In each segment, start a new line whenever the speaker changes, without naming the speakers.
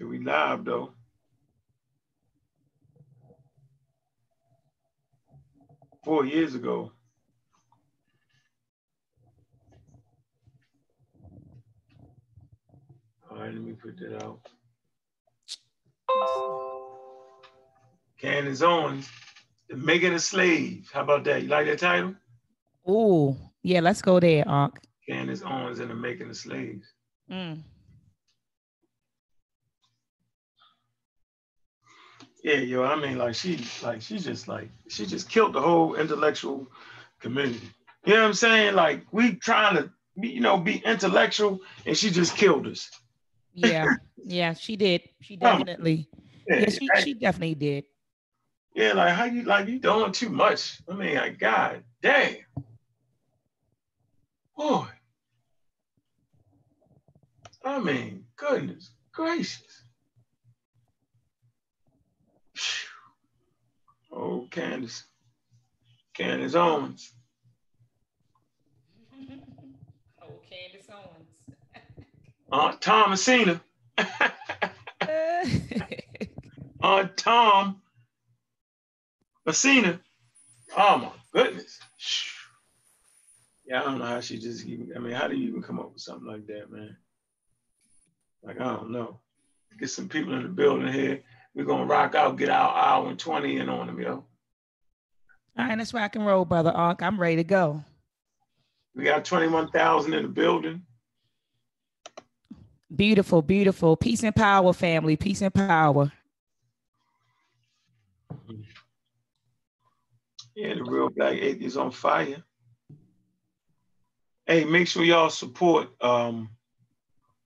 we live though. Four years ago. All right, let me put that out. Candace Owens, The Making a Slave. How about that? You like that title?
Oh, yeah, let's go there, Unc.
Candace Owens and The Making of Slaves. Mm. Yeah, yo, I mean, like she, like she just like she just killed the whole intellectual community. You know what I'm saying? Like we trying to, be, you know, be intellectual, and she just killed us.
Yeah, yeah, she did. She definitely. Yeah, yeah she, she definitely did.
Yeah, like how you like you doing too much. I mean, like God damn. Boy. I mean, goodness gracious. Oh, Candace. Candace Owens.
oh, Candace Owens.
Aunt Thomasina. Aunt Tom. Messina. Oh my goodness. Yeah, I don't know how she just even, I mean, how do you even come up with something like that, man? Like, I don't know. Get some people in the building here we're gonna rock out, get our hour and 20 in on them, yo.
All right, let's rock and roll, brother Ark. I'm ready to go.
We got 21,000 in the building.
Beautiful, beautiful. Peace and power, family. Peace and power.
Yeah, the real black atheist on fire. Hey, make sure y'all support um,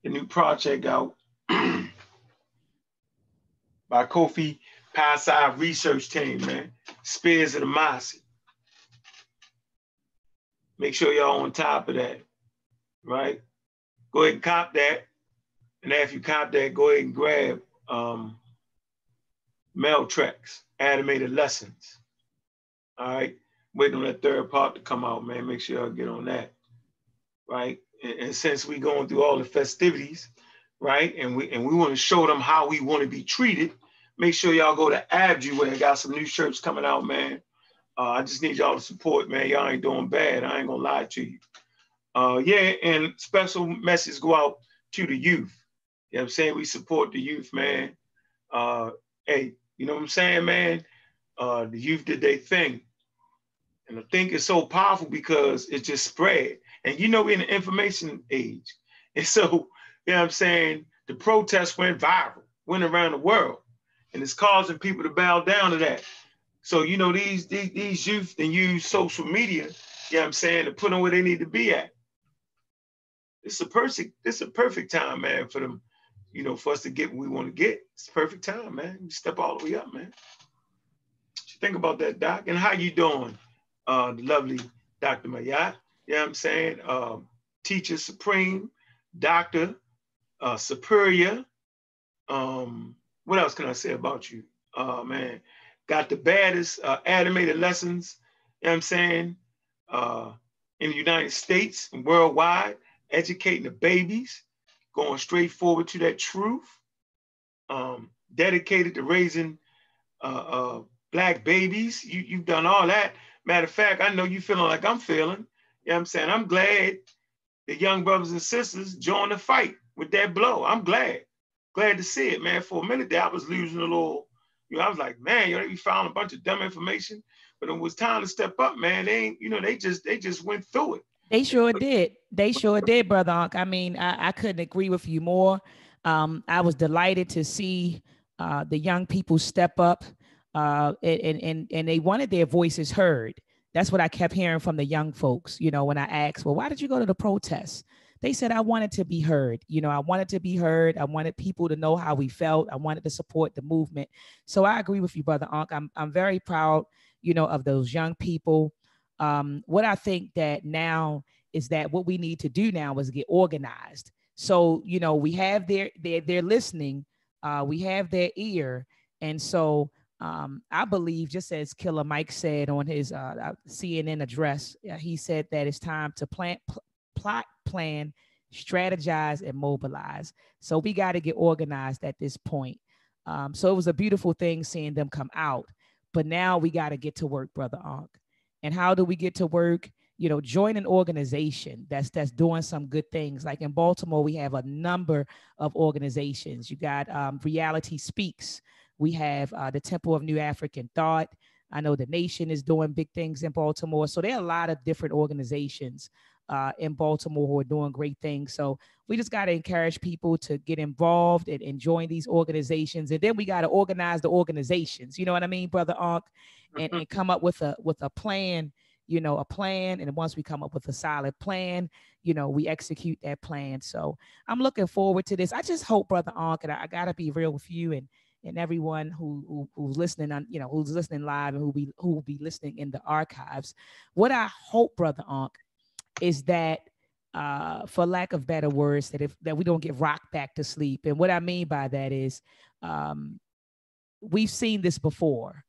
the new project out by Kofi Passai research team, man. Spears of the Mossy. Make sure y'all on top of that, right? Go ahead and cop that. And after you cop that, go ahead and grab um, Mel Treks, animated lessons. All right. Waiting on that third part to come out, man. Make sure y'all get on that. Right. And, and since we going through all the festivities, right? And we and we want to show them how we want to be treated. Make sure y'all go to Abju where I got some new shirts coming out, man. Uh, I just need y'all to support, man. Y'all ain't doing bad. I ain't gonna lie to you. Uh, yeah, and special message go out to the youth. You know what I'm saying? We support the youth, man. Uh, hey, you know what I'm saying, man? Uh, the youth did their thing. And I think it's so powerful because it just spread. And you know, we're in the information age. And so you know what I'm saying? The protest went viral, went around the world, and it's causing people to bow down to that. So, you know, these, these, these youth and use social media, you know what I'm saying, to put them where they need to be at. It's a perfect, it's a perfect time, man, for them, you know, for us to get what we want to get. It's perfect time, man. You step all the way up, man. Think about that, Doc. And how you doing, uh, the lovely Dr. Mayat? You know what I'm saying? Um, teacher supreme, doctor, uh, Superior. Um, what else can I say about you? Uh, man, got the baddest uh, animated lessons, you know what I'm saying, uh, in the United States and worldwide, educating the babies, going straight forward to that truth, um, dedicated to raising uh, uh, black babies. You, you've done all that. Matter of fact, I know you feeling like I'm feeling. You know what I'm saying? I'm glad the young brothers and sisters joined the fight with that blow. I'm glad. Glad to see it, man. For a minute there, I was losing a little, you know, I was like, man, you know, you found a bunch of dumb information. But it was time to step up, man. They ain't, you know, they just they just went through it.
They sure did. They sure did, brother Unc. I mean, I, I couldn't agree with you more. Um, I was delighted to see uh, the young people step up uh, and, and, and they wanted their voices heard. That's what I kept hearing from the young folks, you know, when I asked, well, why did you go to the protest? They said I wanted to be heard. You know, I wanted to be heard. I wanted people to know how we felt. I wanted to support the movement. So I agree with you, brother Unc. I'm I'm very proud, you know, of those young people. Um, what I think that now is that what we need to do now is get organized. So you know, we have their their they're listening. Uh, we have their ear, and so um, I believe, just as Killer Mike said on his uh, CNN address, uh, he said that it's time to plant, pl- plot, plan, strategize, and mobilize. So we got to get organized at this point. Um, so it was a beautiful thing seeing them come out. But now we got to get to work, Brother Ankh. And how do we get to work? You know, join an organization that's that's doing some good things. Like in Baltimore, we have a number of organizations. You got um, Reality Speaks. We have uh, the Temple of New African Thought. I know the nation is doing big things in Baltimore. So there are a lot of different organizations uh, in Baltimore who are doing great things. So we just got to encourage people to get involved and, and join these organizations. And then we got to organize the organizations. You know what I mean, Brother Ankh? And, and come up with a with a plan you know, a plan. And once we come up with a solid plan, you know, we execute that plan. So I'm looking forward to this. I just hope, Brother Ankh, and I, I got to be real with you and and everyone who, who, who's listening on, you know, who's listening live and who be who will be listening in the archives. What I hope, Brother Ankh, is that uh, for lack of better words, that if that we don't get rocked back to sleep. And what I mean by that is um, we've seen this before.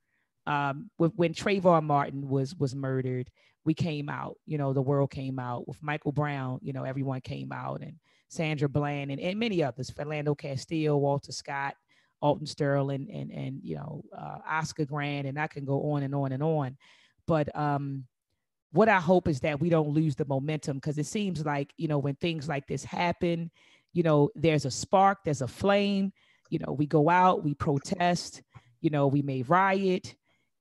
Um, with, when Trayvon Martin was was murdered, we came out, you know, the world came out with Michael Brown, you know, everyone came out and Sandra Bland and, and many others, Philando Castile, Walter Scott, Alton Sterling and and you know uh, Oscar Grant, and I can go on and on and on. But um, what I hope is that we don't lose the momentum because it seems like you know when things like this happen, you know there's a spark, there's a flame. You know we go out, we protest. You know we may riot,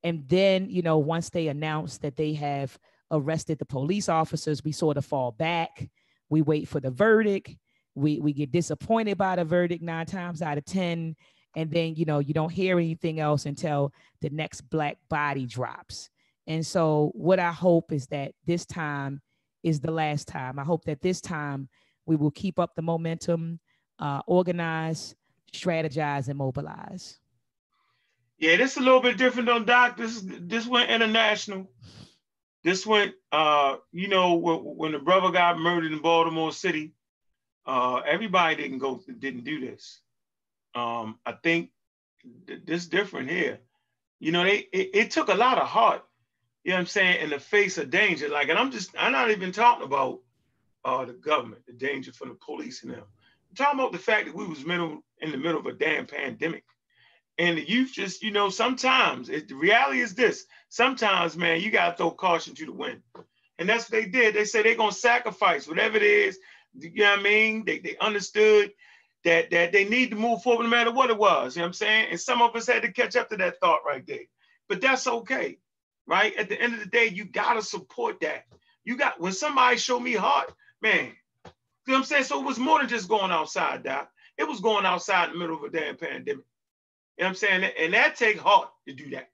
and then you know once they announce that they have arrested the police officers, we sort of fall back. We wait for the verdict. We we get disappointed by the verdict nine times out of ten and then you know you don't hear anything else until the next black body drops and so what i hope is that this time is the last time. I hope that this time we will keep up the momentum uh, organize strategize and mobilize.
Yeah this is a little bit different on doc. This this went international. This went uh you know when, when the brother got murdered in baltimore city uh everybody didn't go didn't do this. Um, I think th- this different here. You know, they it, it, took a lot of heart, you know what I'm saying, in the face of danger. Like, and I'm just, I'm not even talking about uh, the government, the danger from the police and them. I'm talking about the fact that we was middle in the middle of a damn pandemic. And the youth just, you know, sometimes it, the reality is this. Sometimes, man, you gotta throw caution to the wind. And that's what they did. They said they're gonna sacrifice whatever it is. You know what I mean? They, they understood that that they need to move forward no matter what it was. You know what I'm saying? And some of us had to catch up to that thought right there. But that's okay, right? At the end of the day, you gotta support that. You got when somebody show me heart, man. You know what I'm saying? So it was more than just going outside, Doc. It was going outside in the middle of a damn pandemic. You know what I'm saying? And that take heart to do that.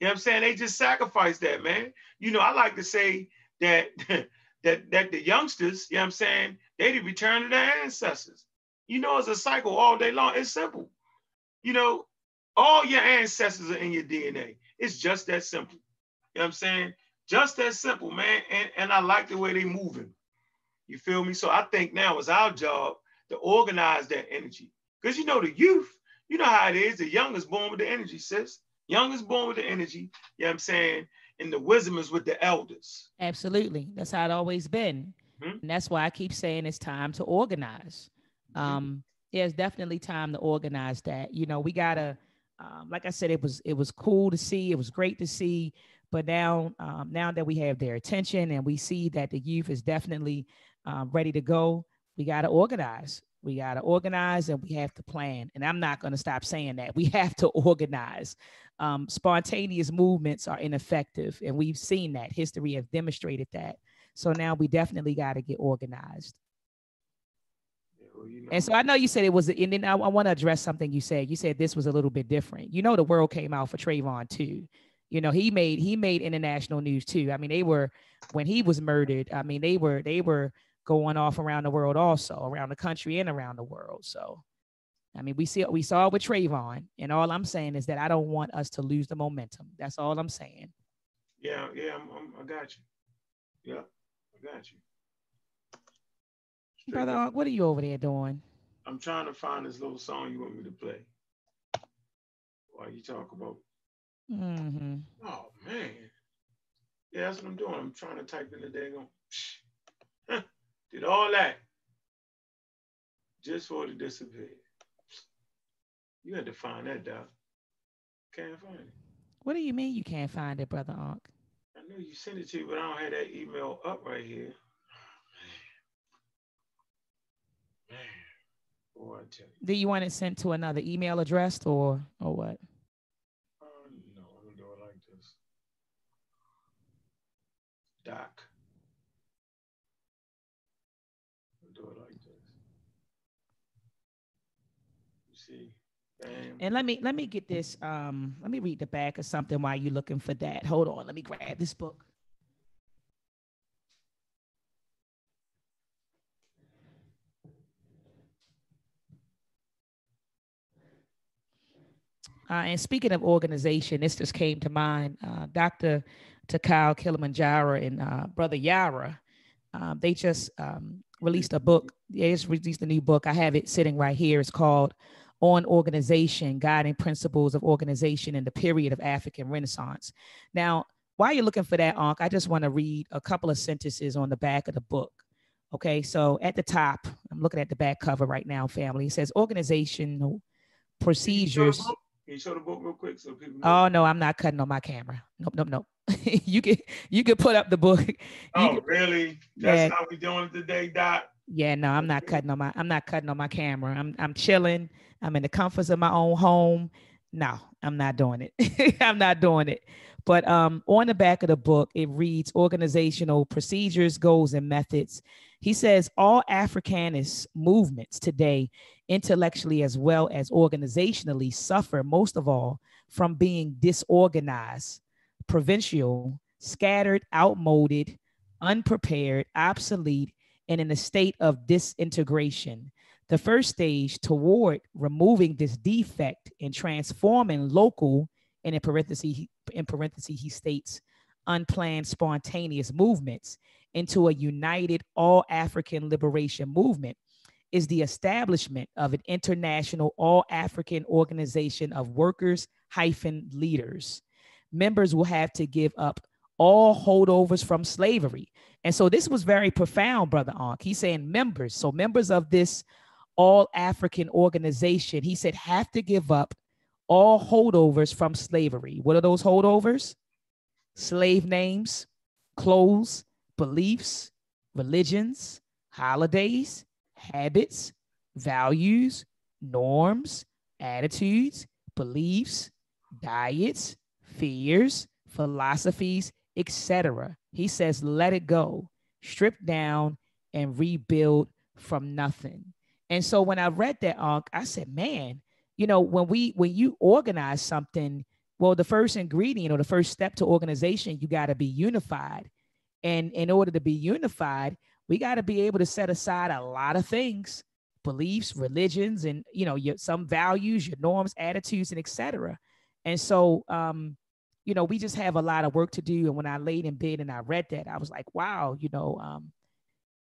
You know what I'm saying? They just sacrificed that, man. You know, I like to say that that that the youngsters, you know what I'm saying, they did return to their ancestors. You know, it's a cycle all day long. It's simple. You know, all your ancestors are in your DNA. It's just that simple. You know what I'm saying? Just that simple, man. And, and I like the way they moving. You feel me? So I think now it's our job to organize that energy. Because you know, the youth, you know how it is. The young is born with the energy, sis. Young is born with the energy. You know what I'm saying? And the wisdom is with the elders.
Absolutely. That's how it always been. Mm-hmm. And that's why I keep saying it's time to organize. Um, yeah, it's definitely time to organize that. You know, we gotta, um, like I said, it was it was cool to see. It was great to see. But now, um, now that we have their attention and we see that the youth is definitely um, ready to go, we got to organize. We got to organize and we have to plan. And I'm not going to stop saying that. We have to organize. Um, spontaneous movements are ineffective, and we've seen that. History has demonstrated that. So now we definitely got to get organized you know. And so I know you said it was, and then I, I want to address something you said. You said this was a little bit different. You know, the world came out for Trayvon too. You know, he made he made international news too. I mean, they were when he was murdered. I mean, they were they were going off around the world also, around the country and around the world. So, I mean, we see we saw it with Trayvon, and all I'm saying is that I don't want us to lose the momentum. That's all I'm saying.
Yeah, yeah, I'm, I'm, i got you. Yeah, I got you.
Brother, what are you over there doing?
I'm trying to find this little song you want me to play. While you talk about. Mm-hmm. Oh man. Yeah, that's what I'm doing. I'm trying to type in the daggone. Did all that. just for it to disappear. You had to find that, Doc. Can't find it.
What do you mean you can't find it, brother Ankh?
I know you sent it to you, but I don't have that email up right here. Man, boy, I tell you.
Do you want it sent to another email address or or what?
Uh, no, I'm gonna do it like this. Doc. I'll like this. You see? Bam.
And let me let me get this. Um, let me read the back of something while you're looking for that. Hold on, let me grab this book. Uh, and speaking of organization, this just came to mind. Uh, Dr. Takao Kilimanjaro and uh, Brother Yara, um, they just um, released a book. They just released a new book. I have it sitting right here. It's called On Organization Guiding Principles of Organization in the Period of African Renaissance. Now, while you're looking for that, Ankh, I just want to read a couple of sentences on the back of the book. Okay, so at the top, I'm looking at the back cover right now, family. It says organizational procedures.
Can you show the book real quick so people know?
Oh no, I'm not cutting on my camera. Nope, nope, nope. you can you can put up the book. You
oh,
can-
really? That's
Yeah.
how we doing it today, Doc?
yeah, no, I'm not cutting on my I'm not cutting on my camera. I'm I'm chilling. I'm in the comforts of my own home. No, I'm not doing it. I'm not doing it. But um, on the back of the book, it reads organizational procedures, goals, and methods. He says all Africanist movements today, intellectually as well as organizationally, suffer most of all from being disorganized, provincial, scattered, outmoded, unprepared, obsolete, and in a state of disintegration. The first stage toward removing this defect and transforming local, and in parentheses, in parentheses, he states, unplanned spontaneous movements into a united all African liberation movement is the establishment of an international all African organization of workers hyphen leaders. Members will have to give up all holdovers from slavery. And so this was very profound, Brother Ankh. He's saying members, so members of this all African organization, he said, have to give up all holdovers from slavery. What are those holdovers? Slave names, clothes, beliefs, religions, holidays, habits, values, norms, attitudes, beliefs, diets, fears, philosophies, etc. He says, let it go, strip down, and rebuild from nothing. And so when I read that, Ankh, I said, man, you know, when we when you organize something, well, the first ingredient or the first step to organization, you got to be unified. And in order to be unified, we got to be able to set aside a lot of things, beliefs, religions, and you know, your some values, your norms, attitudes, and etc. And so um, you know, we just have a lot of work to do. And when I laid in bed and I read that, I was like, wow, you know, um,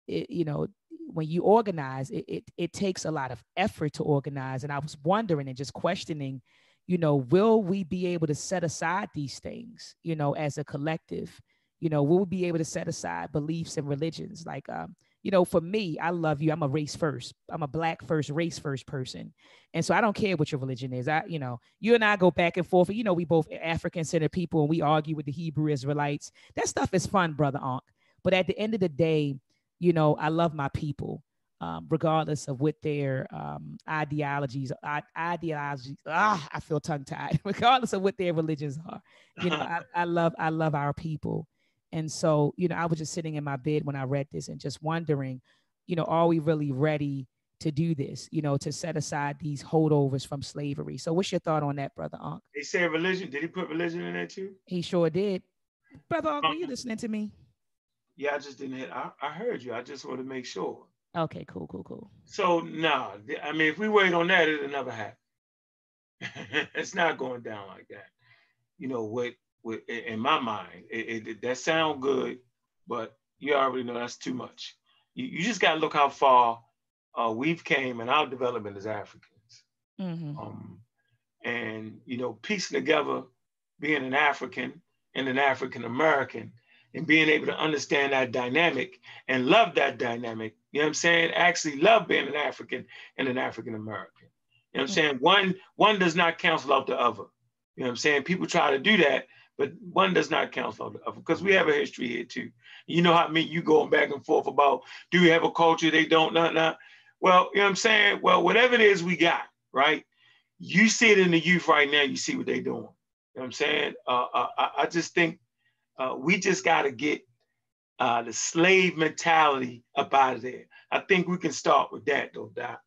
it, you know, when you organize, it, it it takes a lot of effort to organize. And I was wondering and just questioning, you know, will we be able to set aside these things, you know, as a collective? You know, we'll be able to set aside beliefs and religions? Like, um, you know, for me, I love you. I'm a race first. I'm a black first, race first person. And so I don't care what your religion is. I, you know, you and I go back and forth. You know, we both African centered people and we argue with the Hebrew Israelites. That stuff is fun, brother Ankh. But at the end of the day, you know, I love my people, um, regardless of what their um, ideologies, I, ideologies. Ah, I feel tongue tied. regardless of what their religions are, you know, I, I love, I love our people. And so, you know, I was just sitting in my bed when I read this and just wondering, you know, are we really ready to do this? You know, to set aside these holdovers from slavery. So, what's your thought on that, brother Ankh?
They say religion. Did he put religion in there too?
He sure did. Brother Ankh, were you listening to me?
Yeah, I just didn't hit. I, I heard you. I just want to make sure.
Okay, cool, cool, cool.
So no, I mean, if we wait on that, it'll never happen. it's not going down like that. You know what? With in my mind, it, it that sound good, but you already know that's too much. You, you just got to look how far uh, we've came in our development as Africans.
hmm
Um, and you know, piecing together being an African and an African American, and being able to understand that dynamic and love that dynamic. You know what I'm saying? Actually love being an African and an African American. You know what I'm saying? One one does not cancel out the other. You know what I'm saying? People try to do that, but one does not cancel the other because we have a history here too. You know how I mean you going back and forth about do we have a culture they don't not not. Well, you know what I'm saying? Well, whatever it is we got, right? You see it in the youth right now, you see what they're doing. You know what I'm saying? Uh, uh I, I just think uh, we just got to get uh, the slave mentality up out of there. I think we can start with that, though, Doc.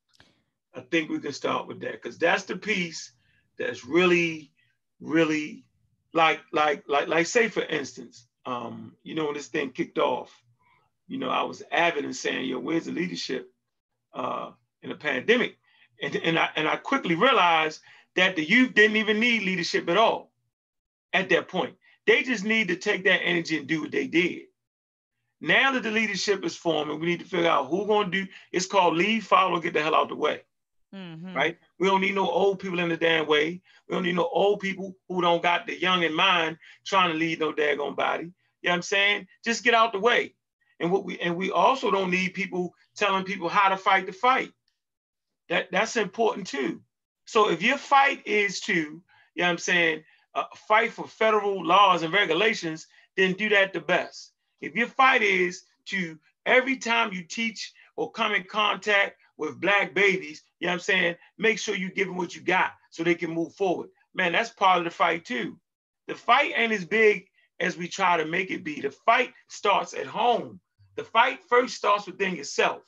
I think we can start with that because that's the piece that's really, really like, like, like, like, say for instance, um, you know, when this thing kicked off, you know, I was avid in saying, yo, where's the leadership uh, in a pandemic? And, and, I, and I quickly realized that the youth didn't even need leadership at all at that point. They just need to take that energy and do what they did. Now that the leadership is forming, we need to figure out who's going to do. It's called lead, follow, get the hell out of the way. Mm-hmm. Right? We don't need no old people in the damn way. We don't need no old people who don't got the young in mind trying to lead no daggone body. You know what I'm saying? Just get out the way. And what we and we also don't need people telling people how to fight the fight. That that's important too. So if your fight is to, you know what I'm saying, uh, fight for federal laws and regulations, then do that the best. If your fight is to every time you teach or come in contact with black babies, you know what I'm saying, make sure you give them what you got so they can move forward. Man, that's part of the fight too. The fight ain't as big as we try to make it be. The fight starts at home. The fight first starts within yourself,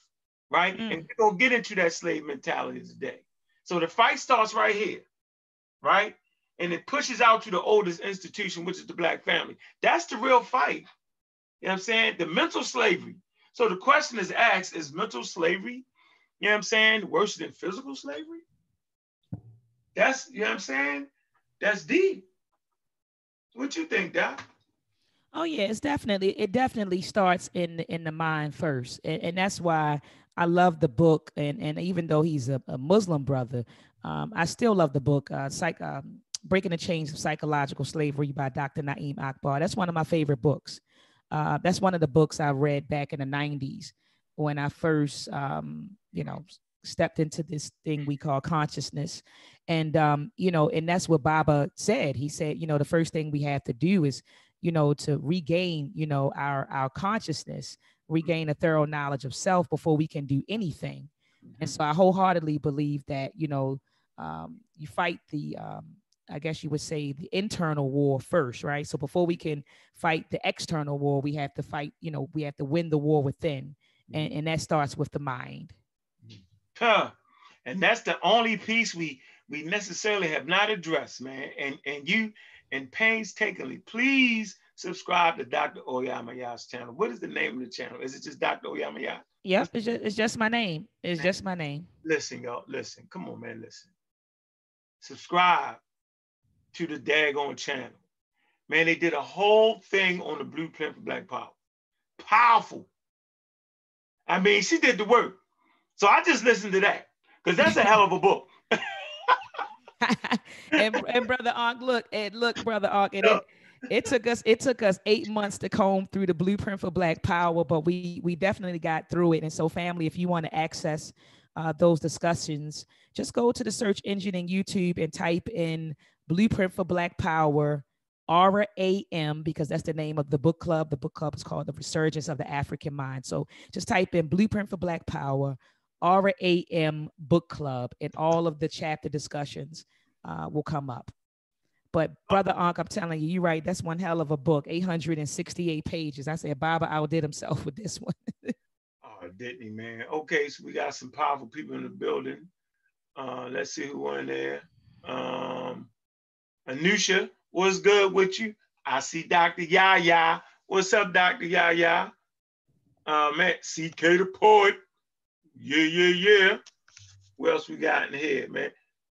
right? Mm. And we're gonna get into that slave mentality today. So the fight starts right here, right? and it pushes out to the oldest institution, which is the black family. That's the real fight. You know what I'm saying? The mental slavery. So the question is asked, is mental slavery, you know what I'm saying, worse than physical slavery? That's, you know what I'm saying? That's deep. What you think, Doc?
Oh yeah, it's definitely it definitely starts in in the mind first, and, and that's why I love the book. And and even though he's a, a Muslim brother, um, I still love the book. Uh, psych, um, Breaking the Chains of Psychological Slavery by Dr. Na'im Akbar. That's one of my favorite books. Uh, that's one of the books I read back in the 90s when I first, um, you know, stepped into this thing we call consciousness. And, um, you know, and that's what Baba said. He said, you know, the first thing we have to do is, you know, to regain, you know, our, our consciousness, regain a thorough knowledge of self before we can do anything. And so I wholeheartedly believe that, you know, um, you fight the um, I guess you would say the internal war first, right? So before we can fight the external war, we have to fight, you know, we have to win the war within. And, and that starts with the mind.
Huh. And that's the only piece we we necessarily have not addressed, man. And and you and painstakingly, please subscribe to Dr. Oyamaya's channel. What is the name of the channel? Is it just Dr. Oyamaya?
Yep, it's just, it's just my name. It's man. just my name.
Listen, y'all, listen. Come on, man, listen. Subscribe to the daggone channel. Man, they did a whole thing on the blueprint for Black Power. Powerful. I mean, she did the work. So I just listened to that because that's a hell of a book.
and, and brother Ankh, look, and look, brother Ankh, and it, it took us it took us eight months to comb through the blueprint for Black Power, but we we definitely got through it. And so, family, if you want to access uh, those discussions, just go to the search engine in YouTube and type in Blueprint for Black Power, Aura AM, because that's the name of the book club. The book club is called The Resurgence of the African Mind. So just type in Blueprint for Black Power, Aura AM Book Club, and all of the chapter discussions uh, will come up. But brother Ankh, I'm telling you, you're right. That's one hell of a book, 868 pages. I said Baba outdid himself with this one.
oh, didn't he, man? Okay, so we got some powerful people in the building. Uh, let's see who in there. Um, Anusha, what's good with you? I see Dr. Yaya. What's up, Dr. Yaya? Uh, man, CK the poet. Yeah, yeah, yeah. What else we got in here, man?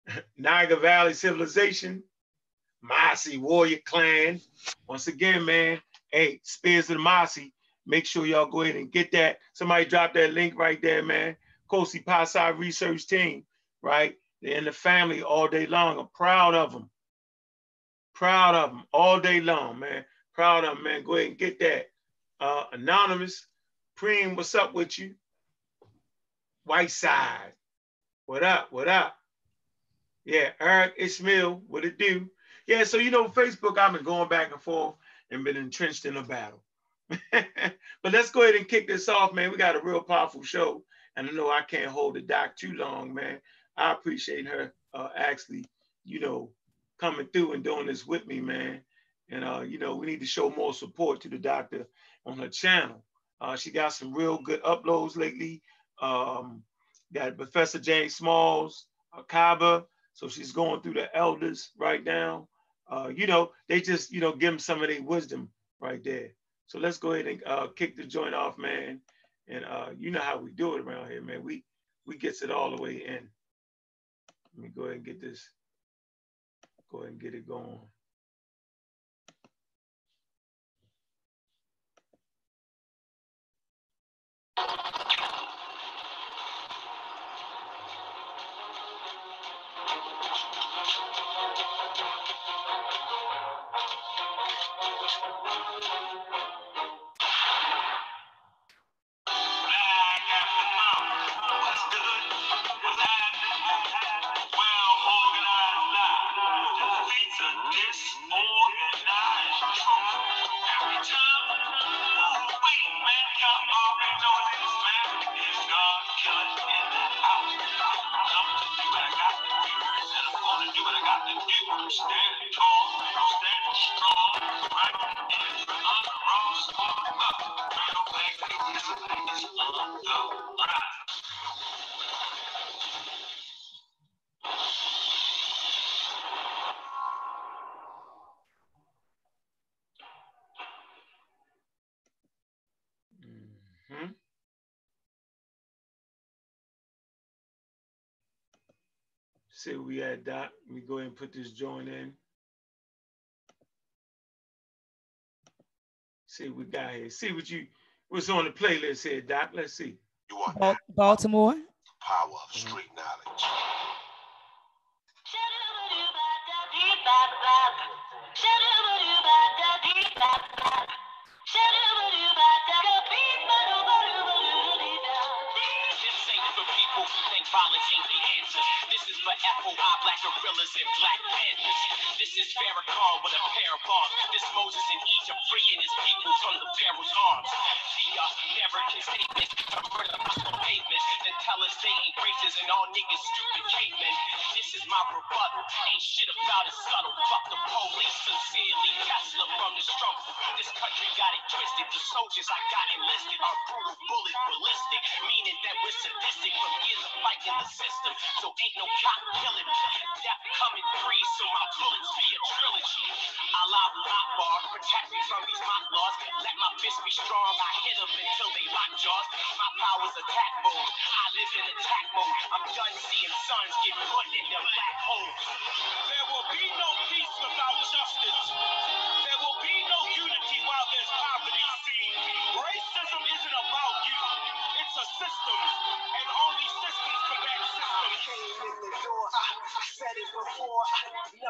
Niagara Valley Civilization, Mossy Warrior Clan. Once again, man, hey, Spears of the Mossy, make sure y'all go ahead and get that. Somebody drop that link right there, man. Kosi Pasai Research Team, right? They're in the family all day long. I'm proud of them. Proud of them all day long, man. Proud of them, man. Go ahead and get that. uh, Anonymous, Preem, what's up with you? White Side, what up, what up? Yeah, Eric Ishmael, what it do? Yeah, so you know, Facebook, I've been going back and forth and been entrenched in a battle. but let's go ahead and kick this off, man. We got a real powerful show. And I know I can't hold the doc too long, man. I appreciate her uh, actually, you know, coming through and doing this with me, man. And uh, you know, we need to show more support to the doctor on her channel. Uh, she got some real good uploads lately. Um, got Professor James Smalls, Akaba. So she's going through the elders right now. Uh, you know, they just, you know, give them some of their wisdom right there. So let's go ahead and uh, kick the joint off, man. And uh, you know how we do it around here, man. We we gets it all the way in. Let me go ahead and get this, go ahead and get it going. We at, Doc. Let me go ahead and put this joint in. See what we got here. See what you what's on the playlist here, Doc. Let's see.
You want
Baltimore.
The Power of street gorillas and black panthers. This is Farrakhan with a pair of arms. This Moses in Egypt freeing his people from the Pharaoh's arms. The uh, American statement, ain't racist and all niggas stupid cavemen. This is my rebuttal. Ain't shit about it subtle. Fuck the police sincerely. Tesla from the struggle. This country got it twisted. The soldiers I got enlisted are brutal bullet, ballistic. Meaning that we're sadistic from years of fighting the system. So ain't no cop killing. Death coming free, so my bullets be a trilogy. Allahu Akbar, protect me from these mock laws. Let my fist be strong. I hit them until they lock jaws. My power's attack mode. I in attack mode. I'm done seeing sons get put in their black holes. There will be no peace without justice. There will be no unity while there's poverty. Racism isn't about you. It's a system, and only systems combat systems. Came in the door. I, I said it before. I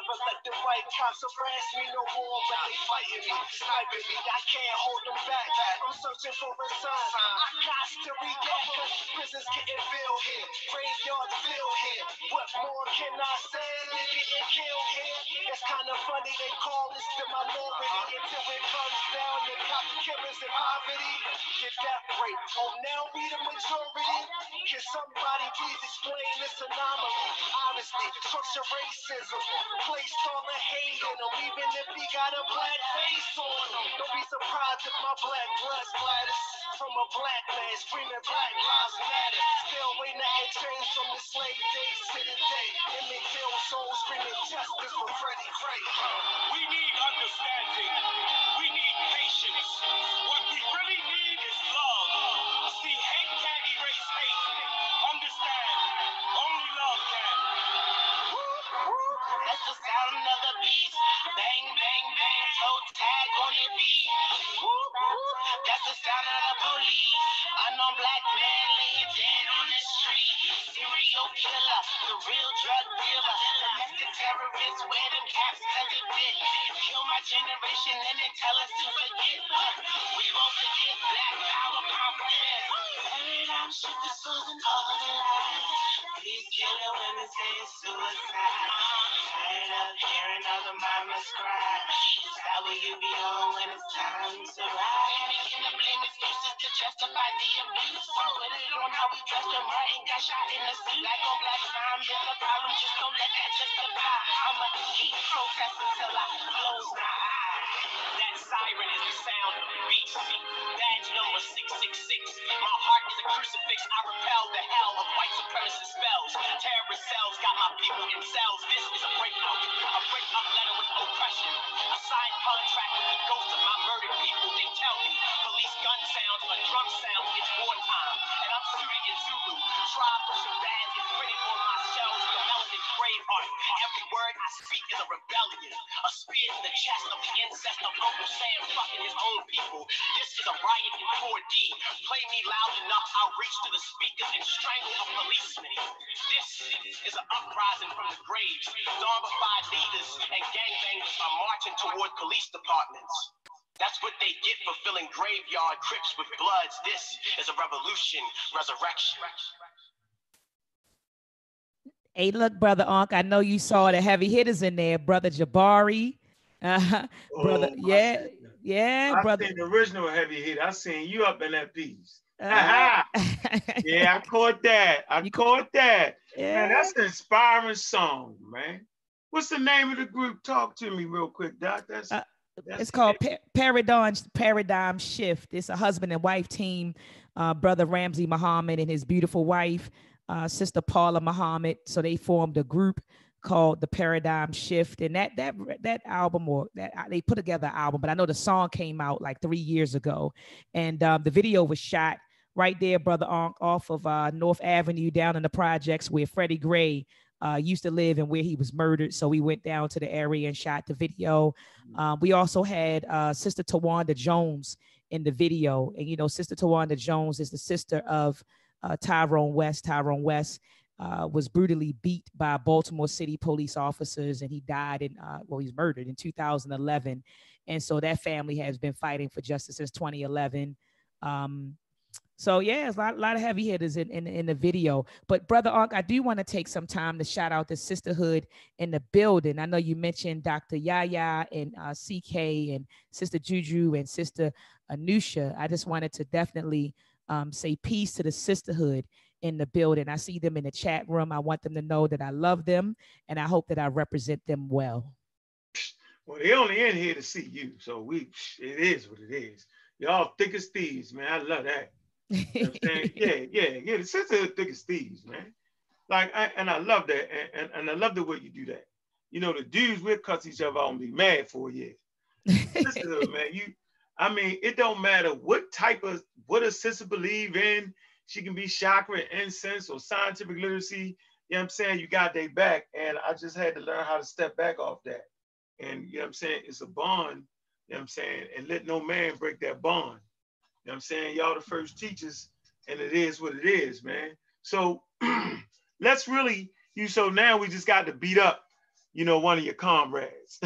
never let the white cops harass me no more, but they fighting me, sniping me. I can't hold them back. I'm searching for a sign. I got to react, cause prisons getting filled here. Graveyards filled here. What more can I say? They getting killed here. It's kind of funny they call this the minority until it comes down to cop killers and poverty. Get that rate. Oh, now we the majority. Can somebody please explain this anomaly? Honestly, structure racism. Placed all the hate in even if he got a black face on. Don't be surprised if my black blood splatters from a black man screaming black lives matter. Still waiting to change from the slave days to the day. Emmett Till soul screaming justice for Freddie Gray. We need understanding. We need patience. What we really need is love. Of graveyard crypts with bloods. This is a revolution, resurrection.
Hey, look, brother Unc, I know you saw the heavy hitters in there, brother Jabari. Uh, brother,
Oh, my
yeah,
goodness.
yeah,
I
brother.
seen the original heavy hit. I seen you up in that piece.
Uh,
yeah, I caught that. I
You-
caught that. Man, that's an inspiring song, man. What's the name of the group? Talk to me real quick, Doc. That's,
Uh,
that's
It's called pa- Paradigm Paradigm Shift. It's a husband and wife team. Uh, brother Ramsey Muhammad and his beautiful wife, uh, sister Paula Muhammad. So they formed a group called the Paradigm Shift, and that that that album or that they put together an album. But I know the song came out like three years ago, and um, the video was shot right there, brother Onk, off of uh, North Avenue down in the projects where Freddie Gray uh, used to live and where he was murdered. So we went down to the area and shot the video. Um, we also had uh, Sister Tawanda Jones in the video. And, you know, Sister Tawanda Jones is the sister of uh, Tyrone West. Tyrone West uh, was brutally beat by Baltimore City police officers and he died in, uh, well, he's murdered in 2011. And so that family has been fighting for justice since 2011. Um, so yeah, it's a lot, lot of heavy hitters in, in, in the video. But brother Unc, I do want to take some time to shout out the sisterhood in the building. I know you mentioned Dr. Yaya and uh, CK and Sister Juju and Sister Anusha. I just wanted to definitely um, say peace to the sisterhood in the building. I see them in the chat room. I want them to know that I love them and I hope that I represent them well.
well, they only in here to see you. So we it is what it is. Y'all thick as thieves, man. I love that. You know what I'm saying? yeah, yeah, yeah. The sisterhood thick as thieves, man. Like, I, and I love that, and, and, and I love the way you do that. You know, the dudes will cuss each other out and be mad for a year. Sisterhood, man. You, I mean, it don't matter what type of what a sister believe in. She can be chakra, incense, or scientific literacy. You know what I'm saying? You got their back, and I just had to learn how to step back off that. And you know what I'm saying? It's a bond. You know what I'm saying? And let no man break that bond. Know what I'm saying? Y'all the first teachers, and it is what it is, man. So let's really, you so now we just got to beat up, you know, one of your comrades.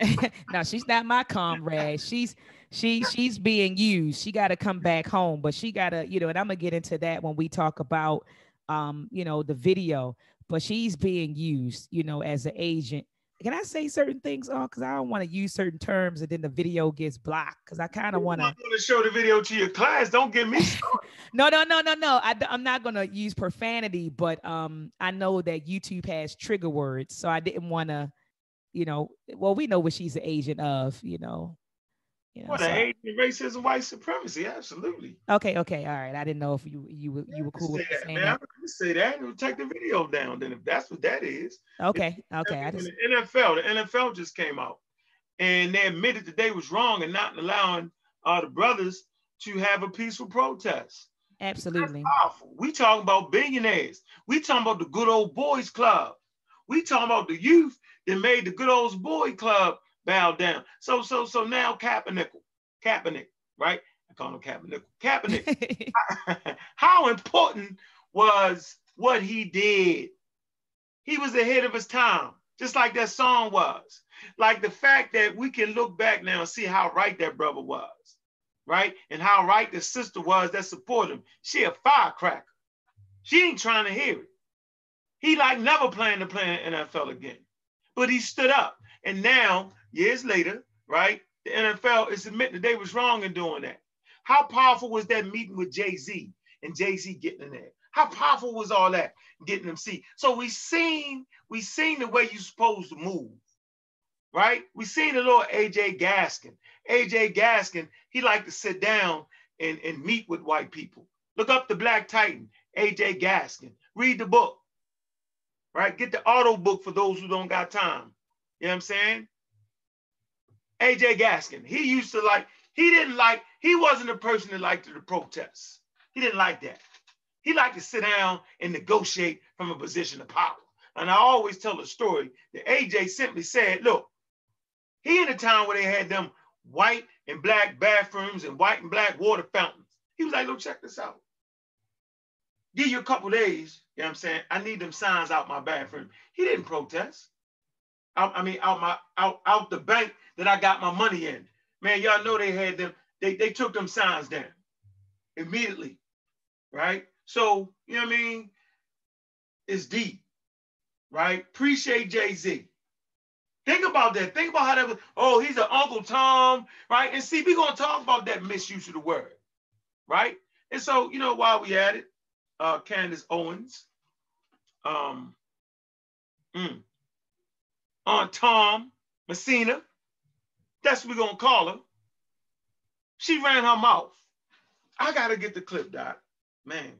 no, she's not my comrade. She's she she's being used. She got to come back home, but she got to, you know, and I'm gonna get into that when we talk about um, you know, the video, but she's being used, you know, as an agent. Can I say certain things on because I don't want to use certain terms and then the video gets blocked because I kind of want to
show the video to your class. Don't get me started.
no, no, no, no, no. I, am not gonna use profanity, but um, I know that YouTube has trigger words, so I didn't want to, you know. Well, we know what she's an agent of, you know. You know.
What
so-
racism, white supremacy, absolutely.
okay, okay, all right. I didn't know if you you were you were cool with
that, man.
that.
I can say that and take the video down. Then if that's what that is.
Okay, okay. I just
the NFL, the NFL just came out and they admitted that they was wrong in not allowing uh, the brothers to have a peaceful protest.
absolutely.
We talking about billionaires. We talking about the good old boys club. We talking about the youth that made the good old boy club bow down. So so so now Kaepernick, Kaepernick, right? I call him Kaepernick. Kaepernick. How important was what he did? He was ahead of his time, just like that song was. Like the fact that we can look back now and see how right that brother was. right? And how right the sister was that supported him. She a firecracker. She ain't trying to hear it. He like never planned to play in NFL again. But he stood up. And now, years later, right, the NFL is admitting that they was wrong in doing that. How powerful was that meeting with Jay-Z and Jay-Z getting in there? How powerful was all that getting them see? So we seen we seen the way you supposed to move, right? We seen the little A.G. Gaston. A.G. Gaston, he liked to sit down and, and meet with white people. Look up the Black Titan, A.G. Gaston. Read the book, right? Get the auto book for those who don't got time. You know what I'm saying? A.G. Gaston, he used to like, he didn't like, he wasn't a person that liked to protest. He didn't like that. He liked to sit down and negotiate from a position of power. And I always tell the story that A.G. simply said, look, he in a town where they had them white and black bathrooms and white and black water fountains. He was like, look, check this out. Give you a couple days, you know what I'm saying? I need them signs out my bathroom. He didn't protest. I, I mean, out my out, out the bank that I got my money in. Man, y'all know they had them, they, they took them signs down immediately, right? So, you know what I mean? It's deep, right? Appreciate Jay-Z. Think about that. Think about how that was. Oh, he's an Uncle Tom, right? And see, we're gonna talk about that misuse of the word, right? And so, you know, while we at it, uh, Candace Owens, um, mm, Aunt Tom Messina, that's what we're gonna call her. She ran her mouth. I gotta get the clip, Doc. Man,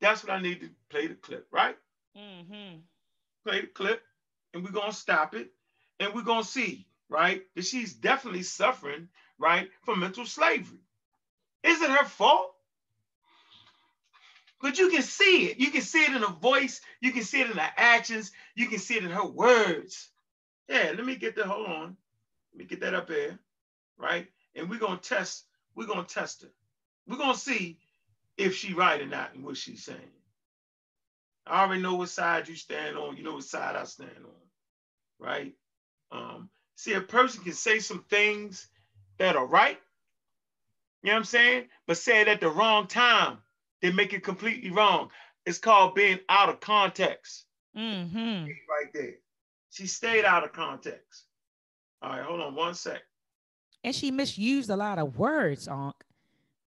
that's what I need to play the clip, right?
Mm-hmm.
Play the clip, and we're gonna stop it, and we're gonna see, right, that she's definitely suffering, right, from mental slavery. Is it her fault? But you can see it. You can see it in her voice. You can see it in her actions. You can see it in her words. Yeah, let me get the Hold on. Let me get that up there, right? And we're gonna test. We're gonna test her. We're gonna see if she right or not and what she's saying. I already know what side you stand on. You know what side I stand on, right? Um, see, a person can say some things that are right, you know what I'm saying? But say it at the wrong time, they make it completely wrong. It's called being out of context.
Mm-hmm.
Right there. She stayed out of context. All right, hold on one sec.
And she misused a lot of words, Unc.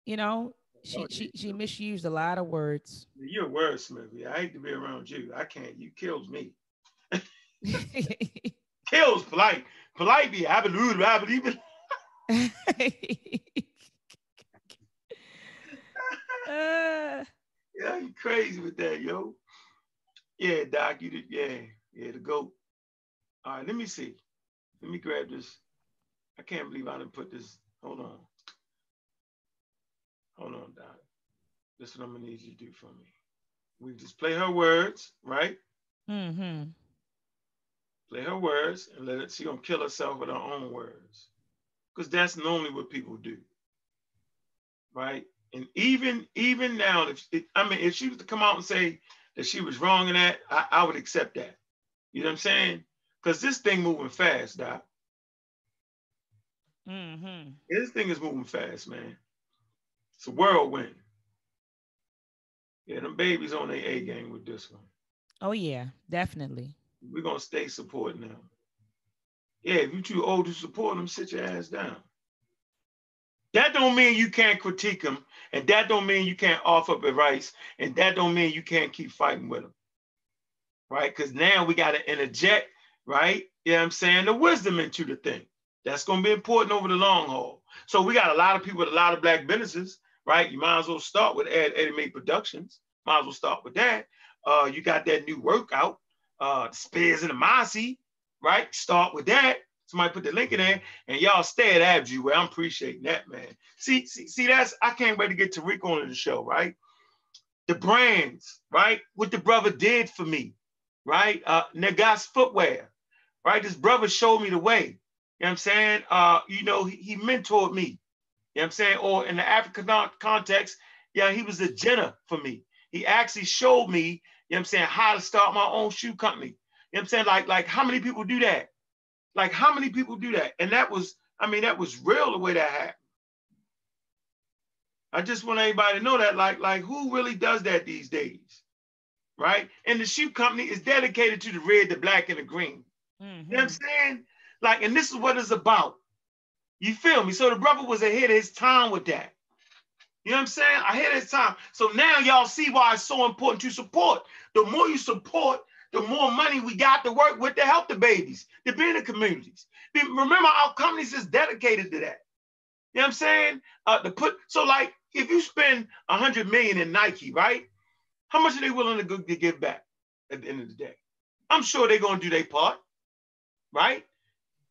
You know, she
Oh,
she she misused a lot of words.
You're a wordsmith. I hate to be around you. I can't. You kills me. Kills polite. Polite be I believe, I believe.
Uh,
Yeah, you crazy with that, yo. Yeah, Doc, you did. Yeah, yeah, the goat. All right, let me see. Let me grab this. I can't believe I didn't put this. Hold on. Hold on, Doc. This is what I'm gonna need you to do for me. We just play her words, right?
mm-hmm.
Play her words and let it. She gonna kill herself with her own words, because that's normally what people do, right? And even even now, if it, I mean, if she was to come out and say that she was wrong in that, I, I would accept that. You know what I'm saying? Because this thing moving fast, Doc.
Mm-hmm.
This thing is moving fast, man. It's a whirlwind. Yeah, them babies on their A game with this one.
Oh yeah, definitely.
We're gonna stay supporting them. Yeah, if you too old to support them, sit your ass down. That don't mean you can't critique them, and that don't mean you can't offer up advice, and that don't mean you can't keep fighting with them. Right? Because now we gotta interject, right? You know what I'm saying? The wisdom into the thing. That's gonna be important over the long haul. So we got a lot of people with a lot of black businesses, right? You might as well start with Ed Eddie Productions. Might as well start with that. Uh, you got that new workout, uh, Spears and the Mossy, right? Start with that. Somebody put the link in there, and y'all stay at Avenue. Where I'm appreciating that, man. See, see, see, that's I can't wait to get Tariq on the show, right? The brands, right? What the brother did for me, right? Uh, Negas Footwear, right? This brother showed me the way. You know what I'm saying? Uh, you know, he, he mentored me. You know what I'm saying? Or in the African context, yeah, he was a Jegna for me. He actually showed me, you know what I'm saying, how to start my own shoe company. You know what I'm saying? Like, like how many people do that? Like how many people do that? And that was, I mean, that was real the way that happened. I just want everybody to know that, like, like who really does that these days, right? And the shoe company is dedicated to the red, the black, and the green. Mm-hmm. You know what I'm saying? Like, and this is what it's about. You feel me? So the brother was ahead of his time with that. You know what I'm saying? Ahead of his time. So now y'all see why it's so important to support. The more you support, the more money we got to work with to help the babies, to be in the communities. Remember, our companies is dedicated to that. You know what I'm saying? Uh, to put so like if you spend a hundred million in Nike, right? How much are they willing to, to give back at the end of the day? I'm sure they're gonna do their part, right?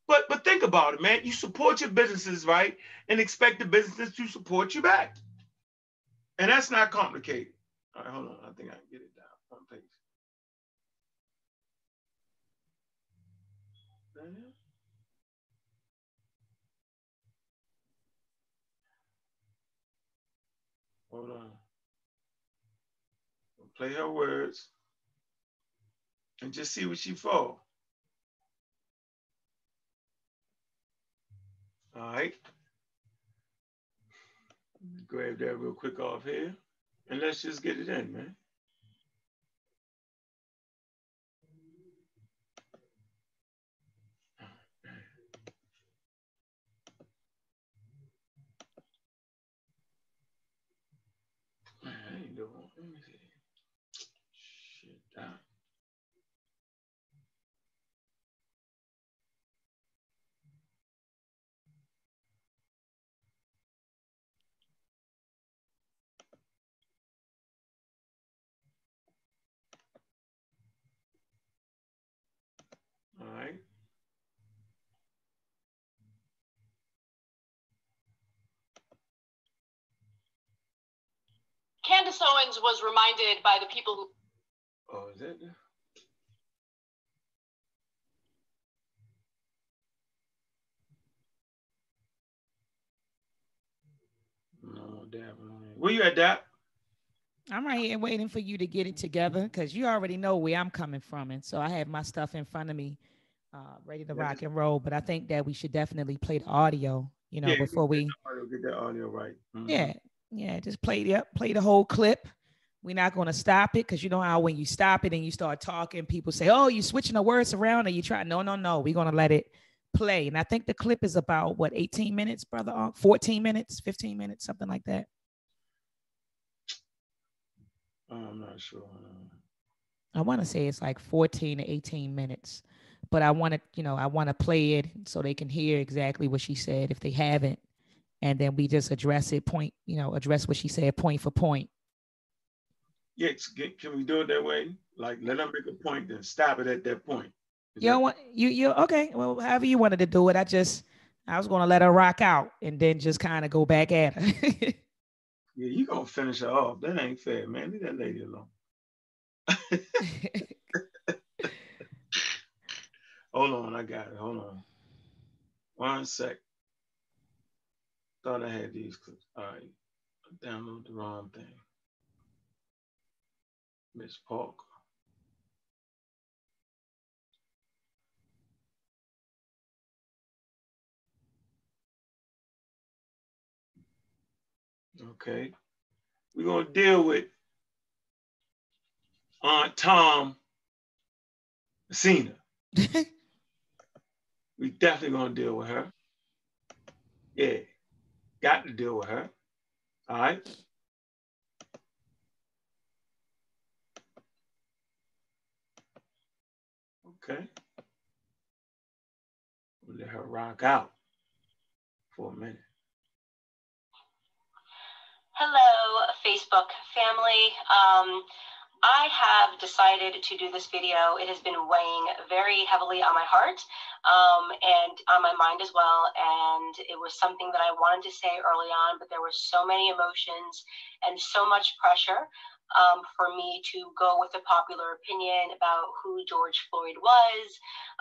But but think about it, man. You support your businesses, right? And expect the businesses to support you back. And that's not complicated. All right, hold on. I think I can get it down. One page. Hold on. Play her words and just see what she fall. All right. Grab that real quick off here. And let's just get it in, man. All right.
Candace Owens was reminded by the people who.
Oh, is it? No, Dap. Where you at, Dap?
I'm right here waiting for you to get it together because you already know where I'm coming from. And so I have my stuff in front of me, uh, ready to rock and roll. But I think that we should definitely play the audio, you know, yeah, before we
get that audio right.
Mm-hmm. Yeah. Yeah. Just play the play the whole clip. We're not going to stop it because you know how when you stop it and you start talking, people say, Oh, you're switching the words around or you try. No, no, no. We're going to let it play. And I think the clip is about what, 18 minutes, brother? Uh, 14 minutes, 15 minutes, something like that.
I'm not sure.
I want to say it's like 14 to 18 minutes, but I want to, you know, I want to play it so they can hear exactly what she said if they haven't, and then we just address it point, you know, address what she said point for point.
Yes, can we do it that way? Like let them make a point, then stop it at that point.
Is you that- want you you okay? Well, however you wanted to do it, I just I was gonna let her rock out and then just kind of go back at her.
Yeah, you gonna finish her off. That ain't fair, man. Leave that lady alone. Hold on, I got it. Hold on. One sec. Thought I had these clips. All right. I download the wrong thing. Miss Parker. Okay. We're going to deal with Aunt Tom Cena. we definitely going to deal with her. Yeah. Got to deal with her. All right. Okay. We'll let her rock out for a minute.
Hello, Facebook family. Um, I have decided to do this video. It has been weighing very heavily on my heart um, and on my mind as well. And it was something that I wanted to say early on, but there were so many emotions and so much pressure um, for me to go with the popular opinion about who George Floyd was.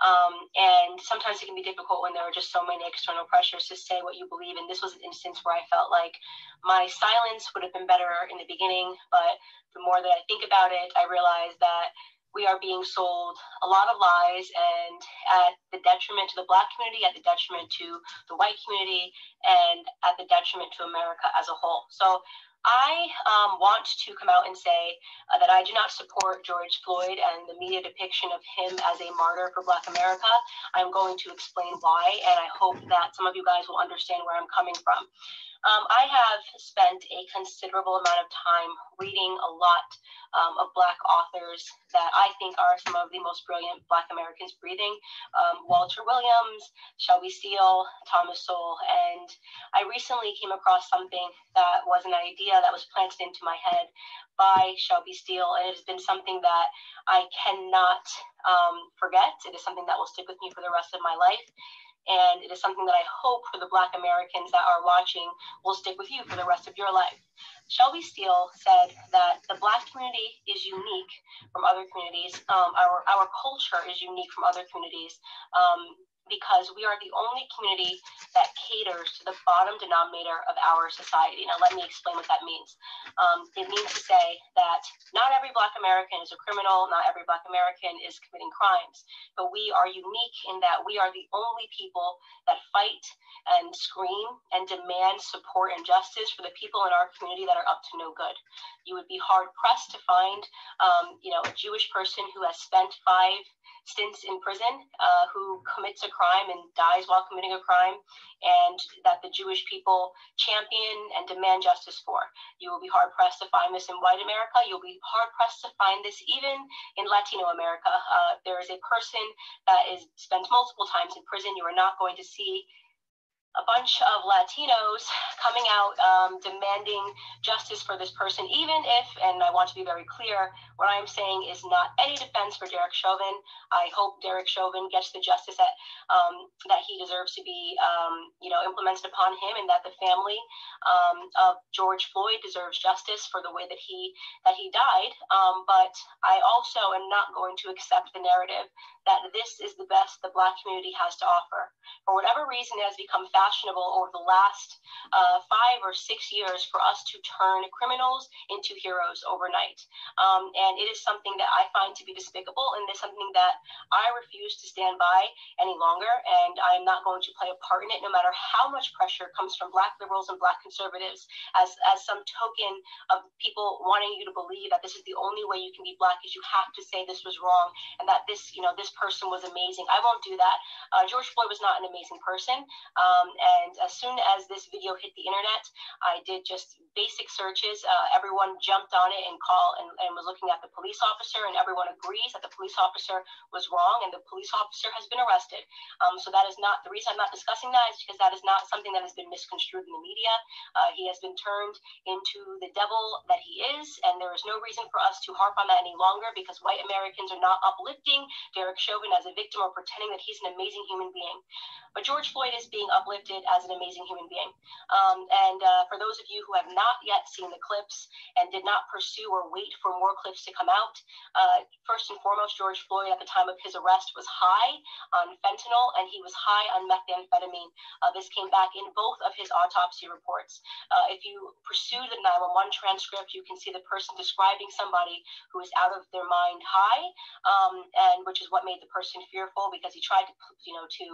Um, and sometimes it can be difficult when there are just so many external pressures to say what you believe. And this was an instance where I felt like my silence would have been better in the beginning. But the more that I think about it, I realize that we are being sold a lot of lies and at the detriment to the black community, at the detriment to the white community, and at the detriment to America as a whole. So I um, want to come out and say uh, that I do not support George Floyd and the media depiction of him as a martyr for Black America. I'm going to explain why, and I hope that some of you guys will understand where I'm coming from. Um, I have spent a considerable amount of time reading a lot um, of Black authors that I think are some of the most brilliant Black Americans breathing um, Walter Williams, Shelby Steele, Thomas Sowell. And I recently came across something that was an idea that was planted into my head by Shelby Steele. And it has been something that I cannot um, forget. It is something that will stick with me for the rest of my life. And it is something that I hope for the Black Americans that are watching will stick with you for the rest of your life. Shelby Steele said that the Black community is unique from other communities. Um, our, our culture is unique from other communities. Um, because we are the only community that caters to the bottom denominator of our society. Now, let me explain what that means. Um, it means to say that not every Black American is a criminal, not every Black American is committing crimes, but we are unique in that we are the only people that fight and scream and demand support and justice for the people in our community that are up to no good. You would be hard pressed to find, um, you know, a Jewish person who has spent five stints in prison uh, who commits a crime and dies while committing a crime, and that the Jewish people champion and demand justice for. You will be hard pressed to find this in white America. You'll be hard pressed to find this even in Latino America. Uh, there is a person that is spent multiple times in prison. You are not going to see a bunch of Latinos coming out um, demanding justice for this person, even if, and I want to be very clear, what I'm saying is not any defense for Derek Chauvin. I hope Derek Chauvin gets the justice that um, that he deserves to be, um, you know, implemented upon him, and that the family um, of George Floyd deserves justice for the way that he that he died. Um, but I also am not going to accept the narrative that this is the best the Black community has to offer. For whatever reason, it has become fashionable over the last uh, five or six years for us to turn criminals into heroes overnight. Um, and it is something that I find to be despicable, and it's something that I refuse to stand by any longer. And I'm not going to play a part in it, no matter how much pressure comes from Black liberals and Black conservatives, as as some token of people wanting you to believe that this is the only way you can be Black is you have to say this was wrong, and that this, you know, this person was amazing. I won't do that. Uh, George Floyd was not an amazing person. Um, and as soon as this video hit the internet, I did just basic searches. Uh, everyone jumped on it and called and, and was looking at the police officer, and everyone agrees that the police officer was wrong, and the police officer has been arrested. Um, so that is not the reason I'm not discussing that is because that is not something that has been misconstrued in the media. Uh, he has been turned into the devil that he is, and there is no reason for us to harp on that any longer because white Americans are not uplifting Derek Chauvin as a victim or pretending that he's an amazing human being. But George Floyd is being uplifted as an amazing human being. Um, and uh, for those of you who have not yet seen the clips and did not pursue or wait for more clips to come out, uh, first and foremost, George Floyd at the time of his arrest was high on fentanyl and he was high on methamphetamine. Uh, this came back in both of his autopsy reports. Uh, if you pursue the 911 transcript, you can see the person describing somebody who is out of their mind high, um, and which is what made the person fearful because he tried to, you know, to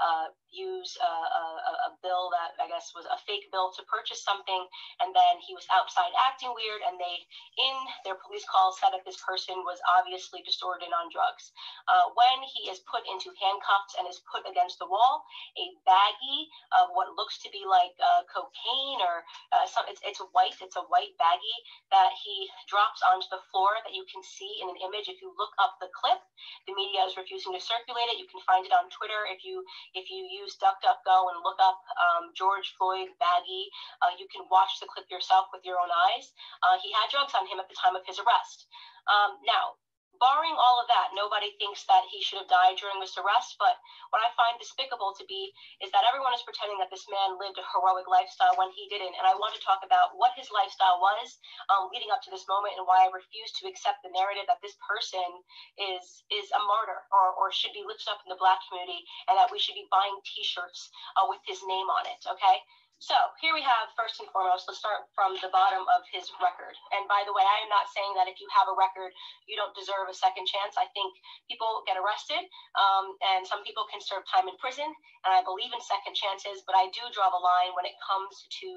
uh, use a, a, a, bill that I guess was a fake bill to purchase something, and then he was outside acting weird, and they, in their police call, said that this person was obviously distorted on drugs. Uh, when he is put into handcuffs and is put against the wall, a baggie of what looks to be like uh, cocaine or uh, some, it's, it's white, it's a white baggie that he drops onto the floor that you can see in an image if you look up the clip. The media is refusing to circulate it. You can find it on Twitter if you if you use DuckDuckGo and look up um, George Floyd Baggy. Uh, you can watch the clip yourself with your own eyes. Uh, he had drugs on him at the time of his arrest. Um, now, barring all of that, nobody thinks that he should have died during this arrest. But what I find despicable to be is that everyone is pretending that this man lived a heroic lifestyle when he didn't. And I want to talk about what his lifestyle was um, leading up to this moment and why I refuse to accept the narrative that this person is is a martyr or, or should be lifted up in the black community and that we should be buying T-shirts uh, with his name on it. Okay. So here we have first and foremost, let's start from the bottom of his record. And by the way, I am not saying that if you have a record, you don't deserve a second chance. I think people get arrested um, and some people can serve time in prison. And I believe in second chances, but I do draw the line when it comes to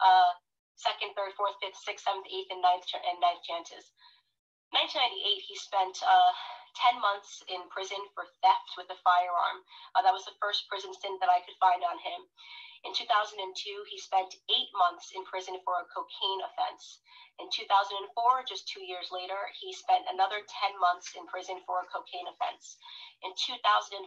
uh, second, third, fourth, fifth, sixth, seventh, eighth, and ninth, and ninth chances. 1998, he spent uh, 10 months in prison for theft with a firearm. Uh, that was the first prison stint that I could find on him. In 2002, he spent eight months in prison for a cocaine offense. In 2004, just two years later, he spent another 10 months in prison for a cocaine offense. In 2005,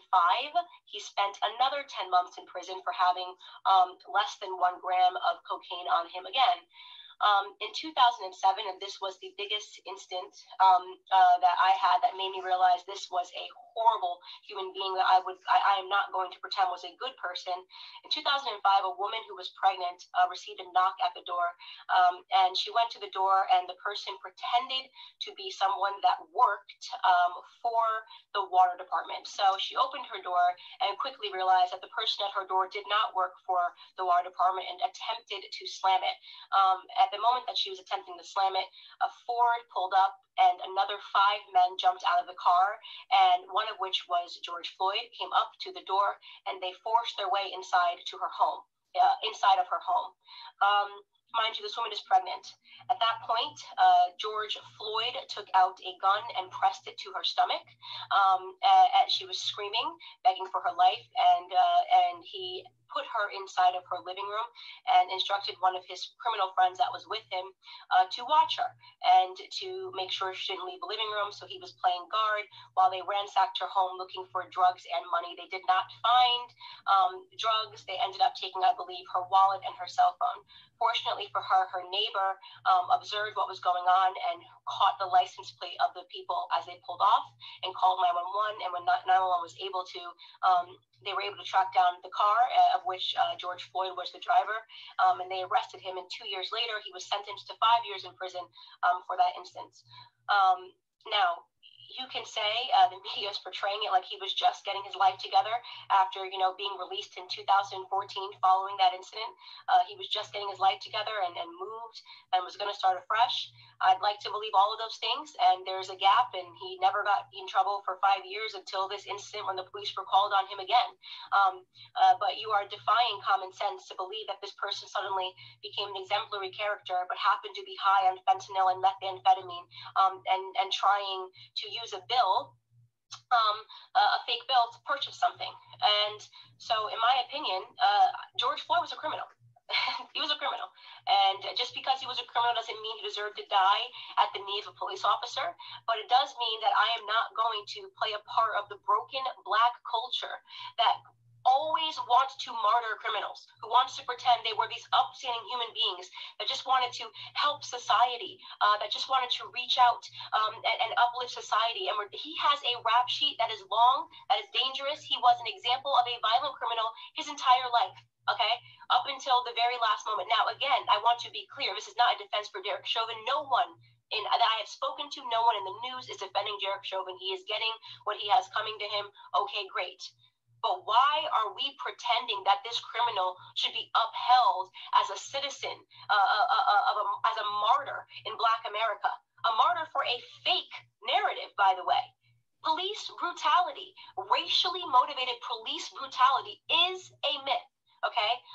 he spent another 10 months in prison for having um, less than one gram of cocaine on him again. Um, in 2007, and this was the biggest instant um, uh, that I had that made me realize this was a horrible human being that I would I, I, am not going to pretend was a good person. In 2005, a woman who was pregnant uh, received a knock at the door, um, and she went to the door, and the person pretended to be someone that worked um, for the water department. So she opened her door and quickly realized that the person at her door did not work for the water department and attempted to slam it. Um, at the moment that she was attempting to slam it, a Ford pulled up and another five men jumped out of the car, and one of which was George Floyd, came up to the door and they forced their way inside to her home, uh, inside of her home. Um, mind you, this woman is pregnant. At that point, uh, George Floyd took out a gun and pressed it to her stomach um, she was screaming, begging for her life, and uh, and he put her inside of her living room and instructed one of his criminal friends that was with him uh, to watch her and to make sure she didn't leave the living room. So he was playing guard while they ransacked her home looking for drugs and money. They did not find um, drugs. They ended up taking, I believe, her wallet and her cell phone. Fortunately for her, her neighbor um, observed what was going on and caught the license plate of the people as they pulled off and called 911. And when 911 was able to, um, they were able to track down the car, uh, of which uh, George Floyd was the driver, um, and they arrested him. And two years later, he was sentenced to five years in prison um, for that instance. Um, now, you can say uh, the media is portraying it like he was just getting his life together after you know being released in 2014 following that incident. Uh, he was just getting his life together and, and moved and was going to start afresh. I'd like to believe all of those things and there's a gap and he never got in trouble for five years until this incident when the police were called on him again. Um, uh, but you are defying common sense to believe that this person suddenly became an exemplary character but happened to be high on fentanyl and methamphetamine um, and and trying to use use a bill, um, a fake bill to purchase something. And so, in my opinion, uh, George Floyd was a criminal. he was a criminal. And just because he was a criminal doesn't mean he deserved to die at the knee of a police officer. But it does mean that I am not going to play a part of the broken black culture that always wants to martyr criminals, who wants to pretend they were these upstanding human beings that just wanted to help society, uh, that just wanted to reach out um, and, and, uplift society. And he has a rap sheet that is long, that is dangerous. He was an example of a violent criminal his entire life. Okay, up until the very last moment. Now, again, I want to be clear. This is not a defense for Derek Chauvin. No one in, that I have spoken to, no one in the news is defending Derek Chauvin. He is getting what he has coming to him. Okay, great. But why are we pretending that this criminal should be upheld as a citizen, uh, uh, uh, uh as a martyr in Black America? A martyr for a fake narrative, by the way. Police brutality, racially motivated police brutality is a myth.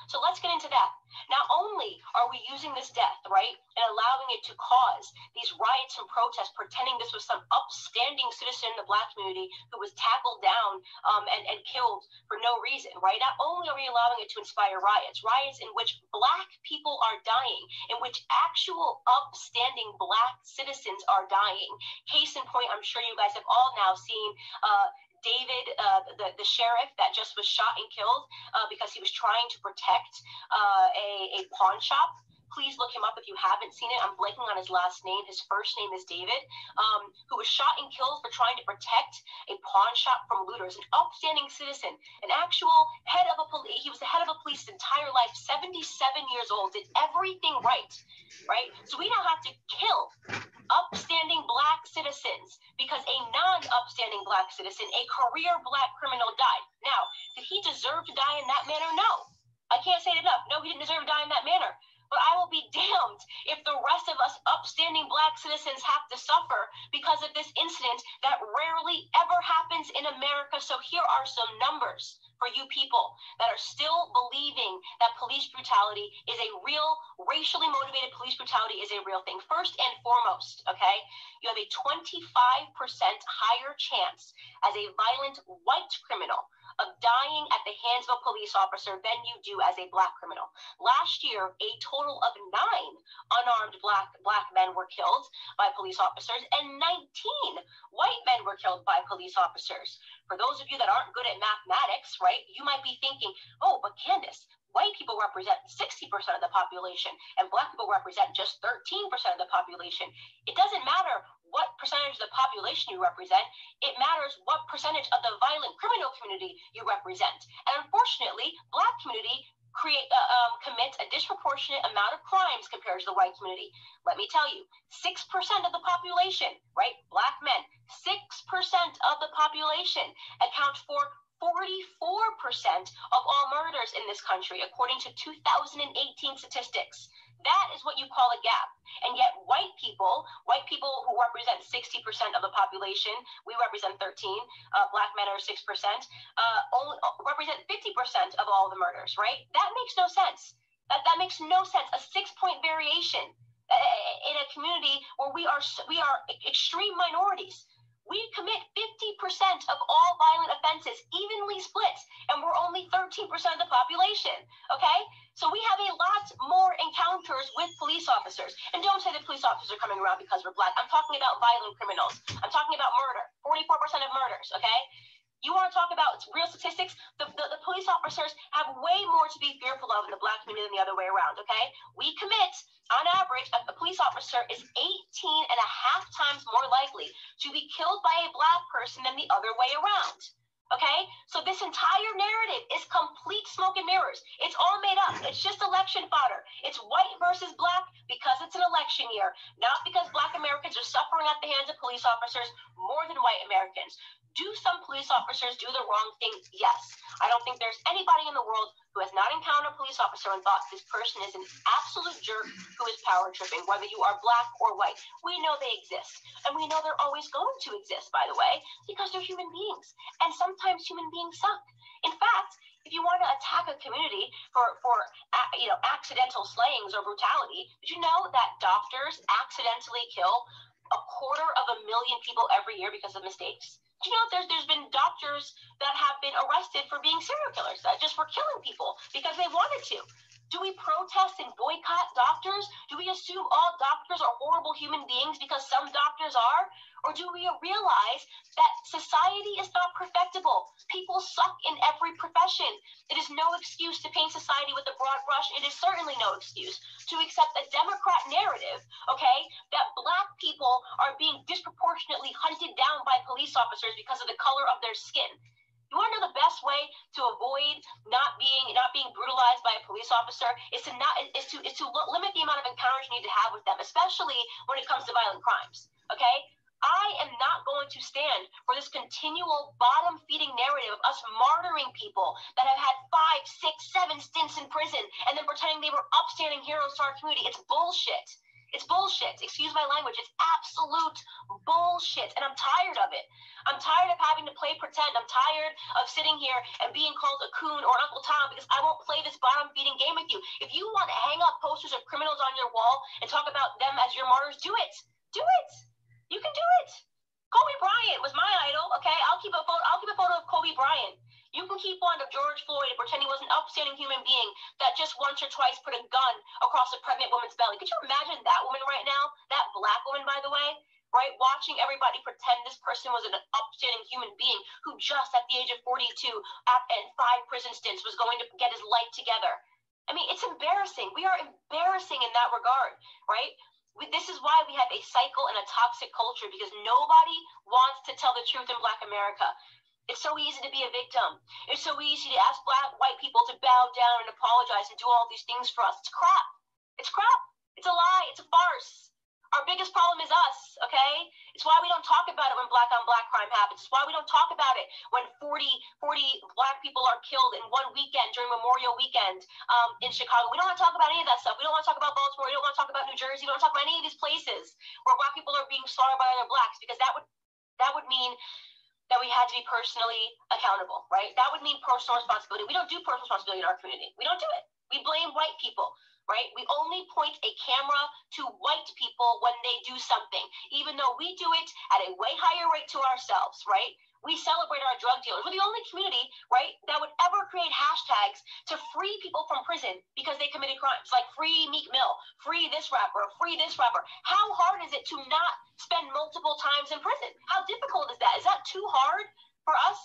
So let's get into that. Not only are we using this death, right, and allowing it to cause these riots and protests, pretending this was some upstanding citizen in the black community who was tackled down um, and, and killed for no reason, right? Not only are we allowing it to inspire riots, riots in which black people are dying, in which actual upstanding black citizens are dying. Case in point, I'm sure you guys have all now seen uh, David, uh, the, the sheriff that just was shot and killed uh, because he was trying to protect uh, a, a pawn shop please look him up if you haven't seen it. I'm blanking on his last name. His first name is David, um, who was shot and killed for trying to protect a pawn shop from looters, an upstanding citizen, an actual head of a police. He was the head of a police his entire life, 77 years old, did everything right, right? So we now have to kill upstanding black citizens because a non-upstanding black citizen, a career black criminal died. Now, did he deserve to die in that manner? No. I can't say it enough. No, he didn't deserve to die in that manner. But I will be damned if the rest of us upstanding black citizens have to suffer because of this incident that rarely ever happens in America. So here are some numbers for you people that are still believing that police brutality is a real, racially motivated police brutality is a real thing. First and foremost, okay, you have a 25% higher chance as a violent white criminal of dying at the hands of a police officer than you do as a black criminal. Last year, a total of nine unarmed black black men were killed by police officers, and 19 white men were killed by police officers. For those of you that aren't good at mathematics, right, you might be thinking, oh, but Candace, white people represent 60% of the population and black people represent just 13% of the population. It doesn't matter what percentage of the population you represent, it matters what percentage of the violent criminal community you represent. And unfortunately, black community create uh, um, commits a disproportionate amount of crimes compared to the white community. Let me tell you, 6% of the population, right, black men, 6% of the population account for 44% of all murders in this country, according to 2018 statistics. That is what you call a gap. And yet, white people, white people who represent 60% of the population, we represent 13, uh, black men are 6%, uh, only, uh, represent 50% of all the murders, right? That makes no sense. That, that makes no sense. A six point variation uh, in a community where we are, we are extreme minorities we commit 50% of all violent offenses, evenly split, and we're only 13% of the population. Okay? So we have a lot more encounters with police officers. And don't say the police officers are coming around because we're black. I'm talking about violent criminals. I'm talking about murder. 44% of murders, okay? You want to talk about real statistics? The, the, the, police officers have way more to be fearful of in the black community than the other way around, okay? We commit, on average, a, a police officer is 18 and a half times more likely to be killed by a black person than the other way around. Okay, so this entire narrative is complete smoke and mirrors. It's all made up. It's just election fodder. It's white versus black because it's an election year, not because black Americans are suffering at the hands of police officers more than white Amerians. Do some police officers do the wrong thing? Yes. I don't think there's anybody in the world who has not encountered a police officer and thought this person is an absolute jerk who is power tripping, whether you are black or white. We know they exist. And we know they're always going to exist, by the way, because they're human beings. And sometimes human beings suck. In fact, if you want to attack a community for for you know accidental slayings or brutality, did you know that doctors accidentally kill a quarter of a million people every year because of mistakes? You know, there's there's been doctors that have been arrested for being serial killers, that just for killing people because they wanted to. Do we protest and boycott doctors? Do we assume all doctors are horrible human beings because some doctors are? Or do we realize that society is not perfectible? People suck in every profession. It is no excuse to paint society with a broad brush. It is certainly no excuse to accept a Democrat narrative, okay, that black people are being disproportionately hunted down by police officers because of the color of their skin. You want to know the best way to avoid not being not being brutalized by a police officer is to not is to is to limit the amount of encounters you need to have with them, especially when it comes to violent crimes. Okay, I am not going to stand for this continual bottom feeding narrative of us martyring people that have had five, six, seven stints in prison and then pretending they were upstanding heroes to our community. It's bullshit. It's bullshit. Excuse my language. It's absolute bullshit. And I'm tired of it. I'm tired of having to play pretend. I'm tired of sitting here and being called a coon or Uncle Tom because I won't play this bottom feeding game with you. If you want to hang up posters of criminals on your wall and talk about them as your martyrs, do it. Do it. You can do it. Kobe Bryant was my idol. Okay, I'll keep a photo. I'll keep a photo of Kobe Bryant. You can keep on of George Floyd and pretend he was an upstanding human being that just once or twice put a gun across a pregnant woman's belly. Could you imagine that woman right now? That black woman, by the way, right? Watching everybody pretend this person was an upstanding human being who just at the age of 42 and five prison stints was going to get his life together. I mean, it's embarrassing. We are embarrassing in that regard, right? We, this is why we have a cycle and a toxic culture because nobody wants to tell the truth in Black America. It's so easy to be a victim. It's so easy to ask black white people to bow down and apologize and do all these things for us. It's crap. It's crap. It's a lie. It's a farce. Our biggest problem is us, okay? It's why we don't talk about it when black on black crime happens. It's why we don't talk about it when 40, 40 black people are killed in one weekend during Memorial Weekend um, in Chicago. We don't want to talk about any of that stuff. We don't want to talk about Baltimore. We don't want to talk about New Jersey. We don't want to talk about any of these places where black people are being slaughtered by other blacks because that would that would mean that we had to be personally accountable, right? That would mean personal responsibility. We don't do personal responsibility in our community. We don't do it. We blame white people right? We only point a camera to white people when they do something, even though we do it at a way higher rate to ourselves, right? We celebrate our drug dealers. We're the only community, right, that would ever create hashtags to free people from prison because they committed crimes, like free Meek Mill, free this rapper, free this rapper. How hard is it to not spend multiple times in prison? How difficult is that? Is that too hard for us?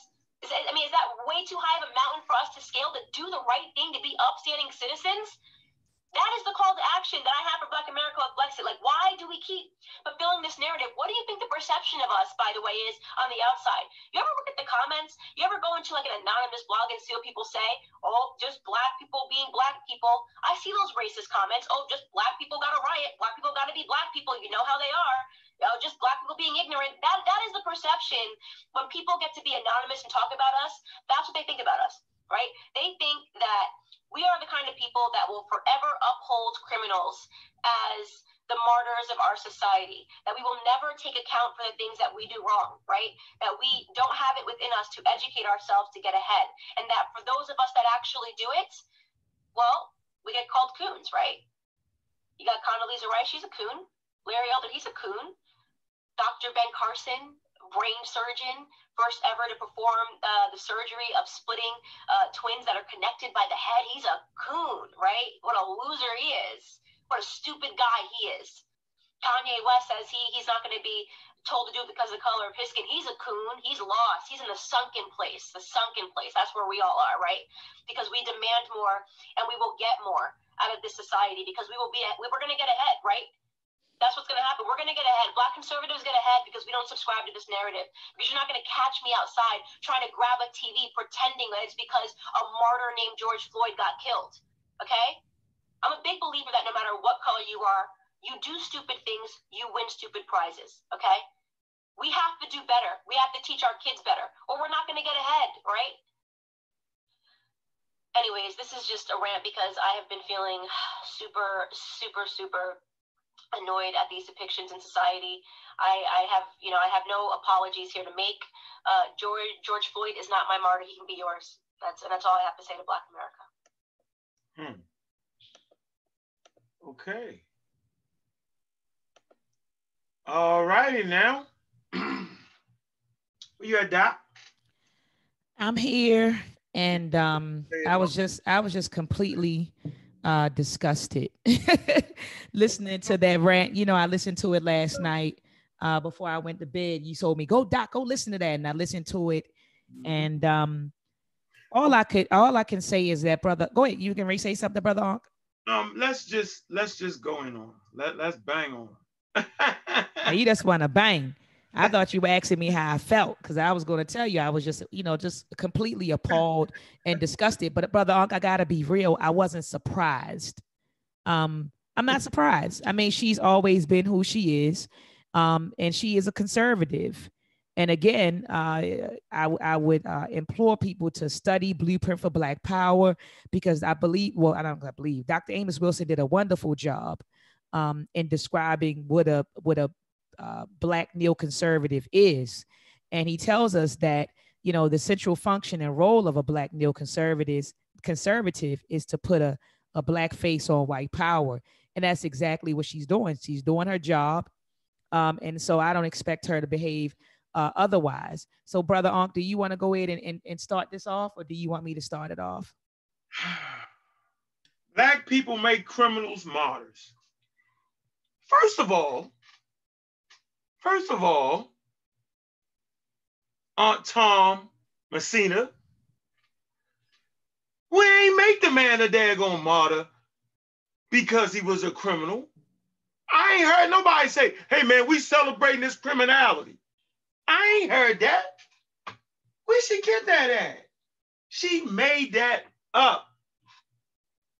Is I mean, is that way too high of a mountain for us to scale to do the right thing, to be upstanding citizens? That is the call to action that I have for Black America with Blexit. Like, why do we keep fulfilling this narrative? What do you think the perception of us, by the way, is on the outside? You ever look at the comments? You ever go into like an anonymous blog and see what people say? Oh, just black people being black people. I see those racist comments. Oh, just black people got to riot. Black people got to be black people. You know how they are. Oh, just black people being ignorant. That that is the perception when people get to be anonymous and talk about us. That's what they think about us, right? They think that we are the kind of people that will forever uphold criminals as the martyrs of our society, that we will never take account for the things that we do wrong, right? That we don't have it within us to educate ourselves to get ahead. And that for those of us that actually do it, well, we get called coons, right? You got Condoleezza Rice, she's a coon. Larry Elder, he's a coon. Dr. Ben Carson, brain surgeon, first ever to perform uh, the surgery of splitting uh, twins that are connected by the head. He's a coon, right? What a loser he is. What a stupid guy he is. Kanye West says he he's not going to be told to do it because of the color of his skin. He's a coon. He's lost. He's in the sunken place. The sunken place. That's where we all are, right? Because we demand more and we will get more out of this society because we will be we're going to get ahead, right? That's what's going to happen. We're going to get ahead. Black conservatives get ahead because we don't subscribe to this narrative. Because you're not going to catch me outside trying to grab a TV pretending that it's because a martyr named George Floyd got killed. Okay? I'm a big believer that no matter what color you are, you do stupid things, you win stupid prizes. Okay? We have to do better. We have to teach our kids better, or we're not going to get ahead, right? Anyways, this is just a rant because I have been feeling super, super, super annoyed at these depictions in society. I, I have, you know, I have no apologies here to make. Uh, George George Floyd is not my martyr. He can be yours. That's and that's all I have to say to Black America.
Hmm. Okay. All righty now. Where you at, Doc?
I'm here, and um, I was just I was just completely uh, disgusted listening to that rant. You know, I listened to it last night uh, before I went to bed. You told me, go doc, go listen to that. And I listened to it. And um, all I could, all I can say is that, brother, go ahead. You can re-say something, brother Ankh?
Um, let's just, let's just go in on. Let, let's bang on.
you just want to bang. I thought you were asking me how I felt because I was going to tell you I was just, you know, just completely appalled and disgusted. But brother Ankh, I gotta be real. I wasn't surprised. Um, I'm not surprised. I mean, she's always been who she is, um, and she is a conservative. And again, uh, I, I would uh, implore people to study Blueprint for Black Power because I believe, well, I don't believe Dr. Amos Wilson did a wonderful job um, in describing what a what a uh, black neoconservative is. And he tells us that, you know, the central function and role of a black neoconservative conservative is to put a, a black face on white power. And that's exactly what she's doing. She's doing her job. Um, and so I don't expect her to behave uh, otherwise. So, Brother Onk, do you want to go ahead and, and, and start this off, or do you want me to start it off?
Black people make criminals martyrs. First of all, First of all, Aunt Tom Messina, we ain't make the man a daggone martyr because he was a criminal. I ain't heard nobody say, hey man, we celebrating this criminality. I ain't heard that. Where she get that at? She made that up.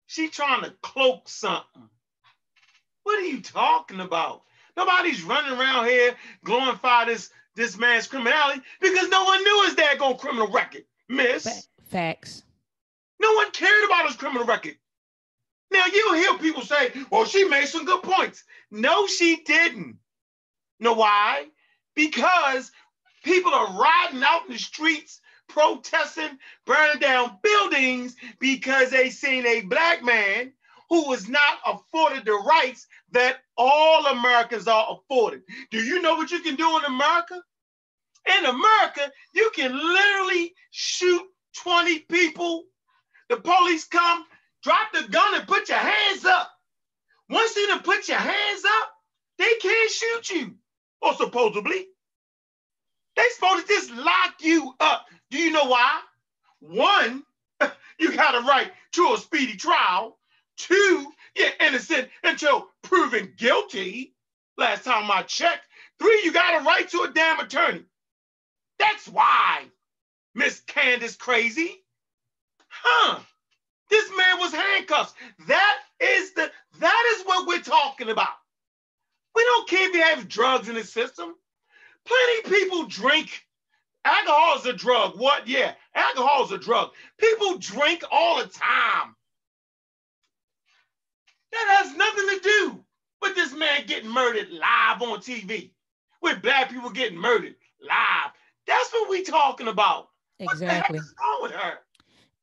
She trying to cloak something. What are you talking about? Nobody's running around here glorifying this this man's criminality because no one knew his dad daggone criminal record, miss.
Facts.
No one cared about his criminal record. Now you'll hear people say, well, she made some good points. No, she didn't. Know why? Because people are riding out in the streets, protesting, burning down buildings because they seen a black man who was not afforded the rights that all Americans are afforded. Do you know what you can do in America? In America, you can literally shoot 20 people. The police come, drop the gun, and put your hands up. Once you done put your hands up, they can't shoot you, or supposedly. They supposed to just lock you up. Do you know why? One, you got a right to a speedy trial. Two, you're innocent until proven guilty. Last time I checked. Three, you got a right to a damn attorney. That's why Miss Candace crazy. Huh. This man was handcuffed. That is the that is what we're talking about. We don't care if you have drugs in the system. Plenty people drink. Alcohol is a drug. What? Yeah, alcohol is a drug. People drink all the time. That has nothing to do with this man getting murdered live on TV, with black people getting murdered live. That's what we talking about.
Exactly.
What the heck is wrong with her?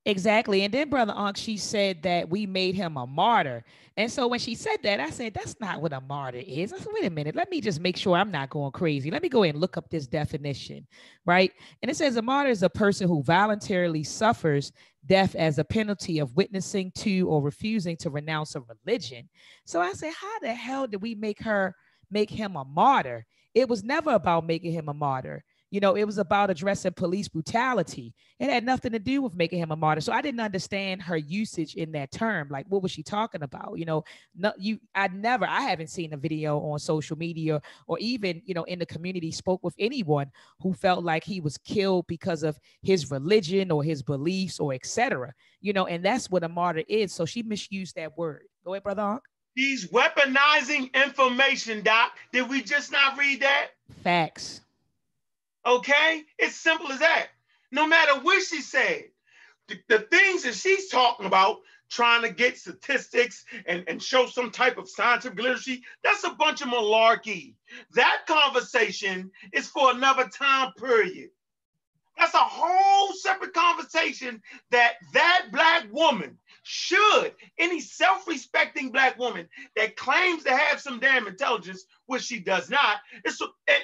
Exactly. And then Brother Unc, she said that we made him a martyr. And so when she said that, I said, that's not what a martyr is. I said, wait a minute, let me just make sure I'm not going crazy. Let me go and look up this definition, right? And it says a martyr is a person who voluntarily suffers death as a penalty of witnessing to or refusing to renounce a religion. So I said, how the hell did we make her make him a martyr? It was never about making him a martyr. You know, it was about addressing police brutality. It had nothing to do with making him a martyr. So I didn't understand her usage in that term. Like, what was she talking about? You know, no, you, I never, I haven't seen a video on social media or even, you know, in the community spoke with anyone who felt like he was killed because of his religion or his beliefs or etc. You know, and that's what a martyr is. So she misused that word. Go ahead, brother. Hawk.
He's weaponizing information, Doc. Did we just not read that?
Facts.
Okay? It's simple as that. No matter what she said, the, the things that she's talking about, trying to get statistics and, and show some type of scientific literacy, that's a bunch of malarkey. That conversation is for another time period. That's a whole separate conversation that that black woman should, any self-respecting black woman that claims to have some damn intelligence, which she does not, and,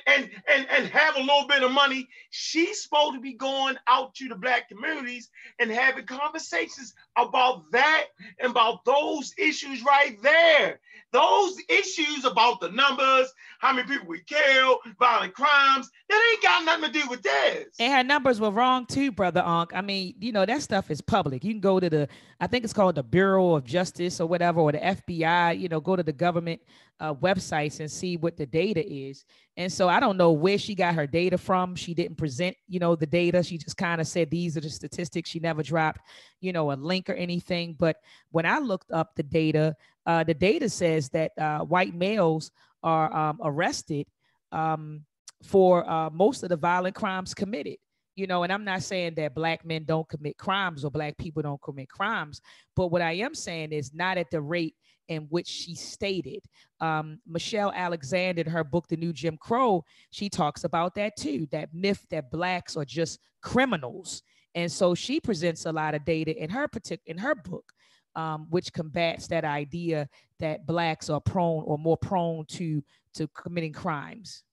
and, and, and have a little bit of money, she's supposed to be going out to the black communities and having conversations about that and about those issues right there. Those issues about the numbers, how many people we kill, violent crimes, that ain't got nothing to do with this.
And her numbers were wrong too, brother Unc. I mean, you know, that stuff is public. You can go to the, I think it's called the Bureau of Justice or whatever, or the FBI, you know, go to the government uh, websites and see what the data is. And so I don't know where she got her data from. She didn't present, you know, the data. She just kind of said these are the statistics. She never dropped, you know, a link or anything. But when I looked up the data, uh, the data says that uh, white males are um, arrested um, for uh, most of the violent crimes committed you know, and I'm not saying that black men don't commit crimes or black people don't commit crimes, but what I am saying is not at the rate in which she stated. Um, Michelle Alexander, in her book, The New Jim Crow, she talks about that too that myth that blacks are just criminals. And so she presents a lot of data in her particular in her book, um, which combats that idea that blacks are prone or more prone to to committing crimes.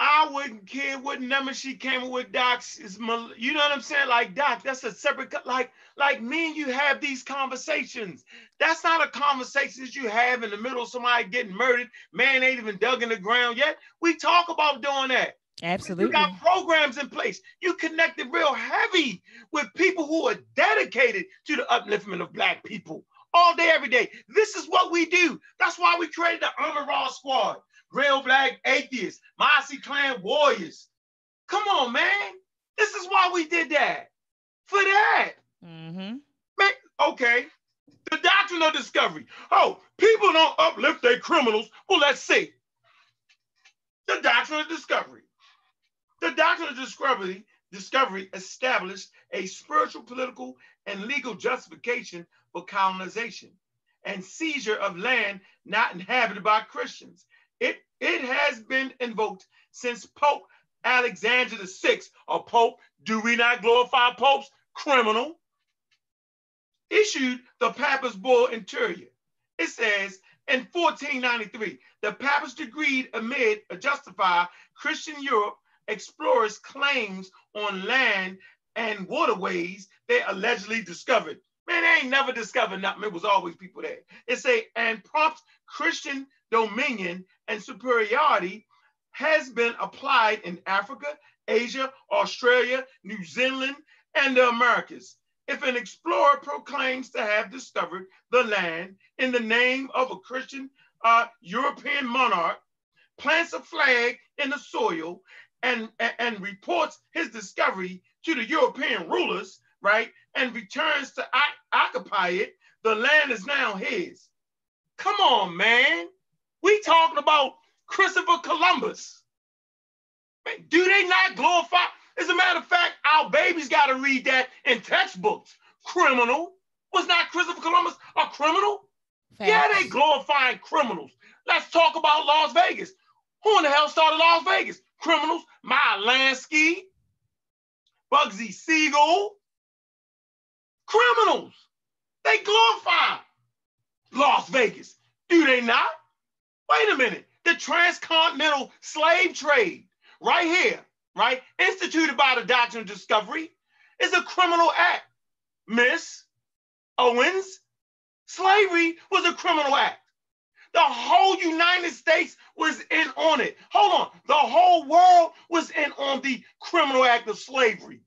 I wouldn't care what number she came with, Doc. Is you know what I'm saying? Like, Doc, that's a separate, like, like me and you have these conversations. That's not a conversation that you have in the middle of somebody getting murdered. Man ain't even dug in the ground yet. We talk about doing that.
Absolutely.
You got programs in place. You connected real heavy with people who are dedicated to the upliftment of Black people all day, every day. This is what we do. That's why we created the Armor Raw Squad real black atheists, Mossy Clan warriors. Come on, man. This is why we did that. For that.
Mm-hmm.
Man, okay. The doctrine of discovery. Oh, people don't uplift their criminals. Well, let's see. The doctrine of discovery. The doctrine of discovery discovery established a spiritual, political, and legal justification for colonization and seizure of land not inhabited by Christians. It, it has been invoked since Pope Alexander VI, a Pope, do we not glorify popes? Criminal, issued the Papist Bull Interior. It says in 1493, the Papist decreed amid a justify Christian Europe explorers' claims on land and waterways they allegedly discovered. Man, they ain't never discovered nothing. It was always people there. It say, and prompts Christian dominion and superiority has been applied in Africa, Asia, Australia, New Zealand, and the Americas. If an explorer proclaims to have discovered the land in the name of a Christian uh, European monarch, plants a flag in the soil, and, and, and reports his discovery to the European rulers, right, and returns to occupy it, the land is now his. Come on, man. We talking about Christopher Columbus. Man, do they not glorify? As a matter of fact, our babies got to read that in textbooks. Criminal. Was not Christopher Columbus a criminal? Facts. Yeah, they glorifying criminals. Let's talk about Las Vegas. Who in the hell started Las Vegas? Criminals. Meyer Lansky, Bugsy Siegel. Criminals. They glorify Las Vegas. Do they not? Wait a minute. The transcontinental slave trade, right here, right, instituted by the Doctrine of Discovery, is a criminal act. Miss Owens, slavery was a criminal act. The whole United States was in on it. Hold on. The whole world was in on the criminal act of slavery.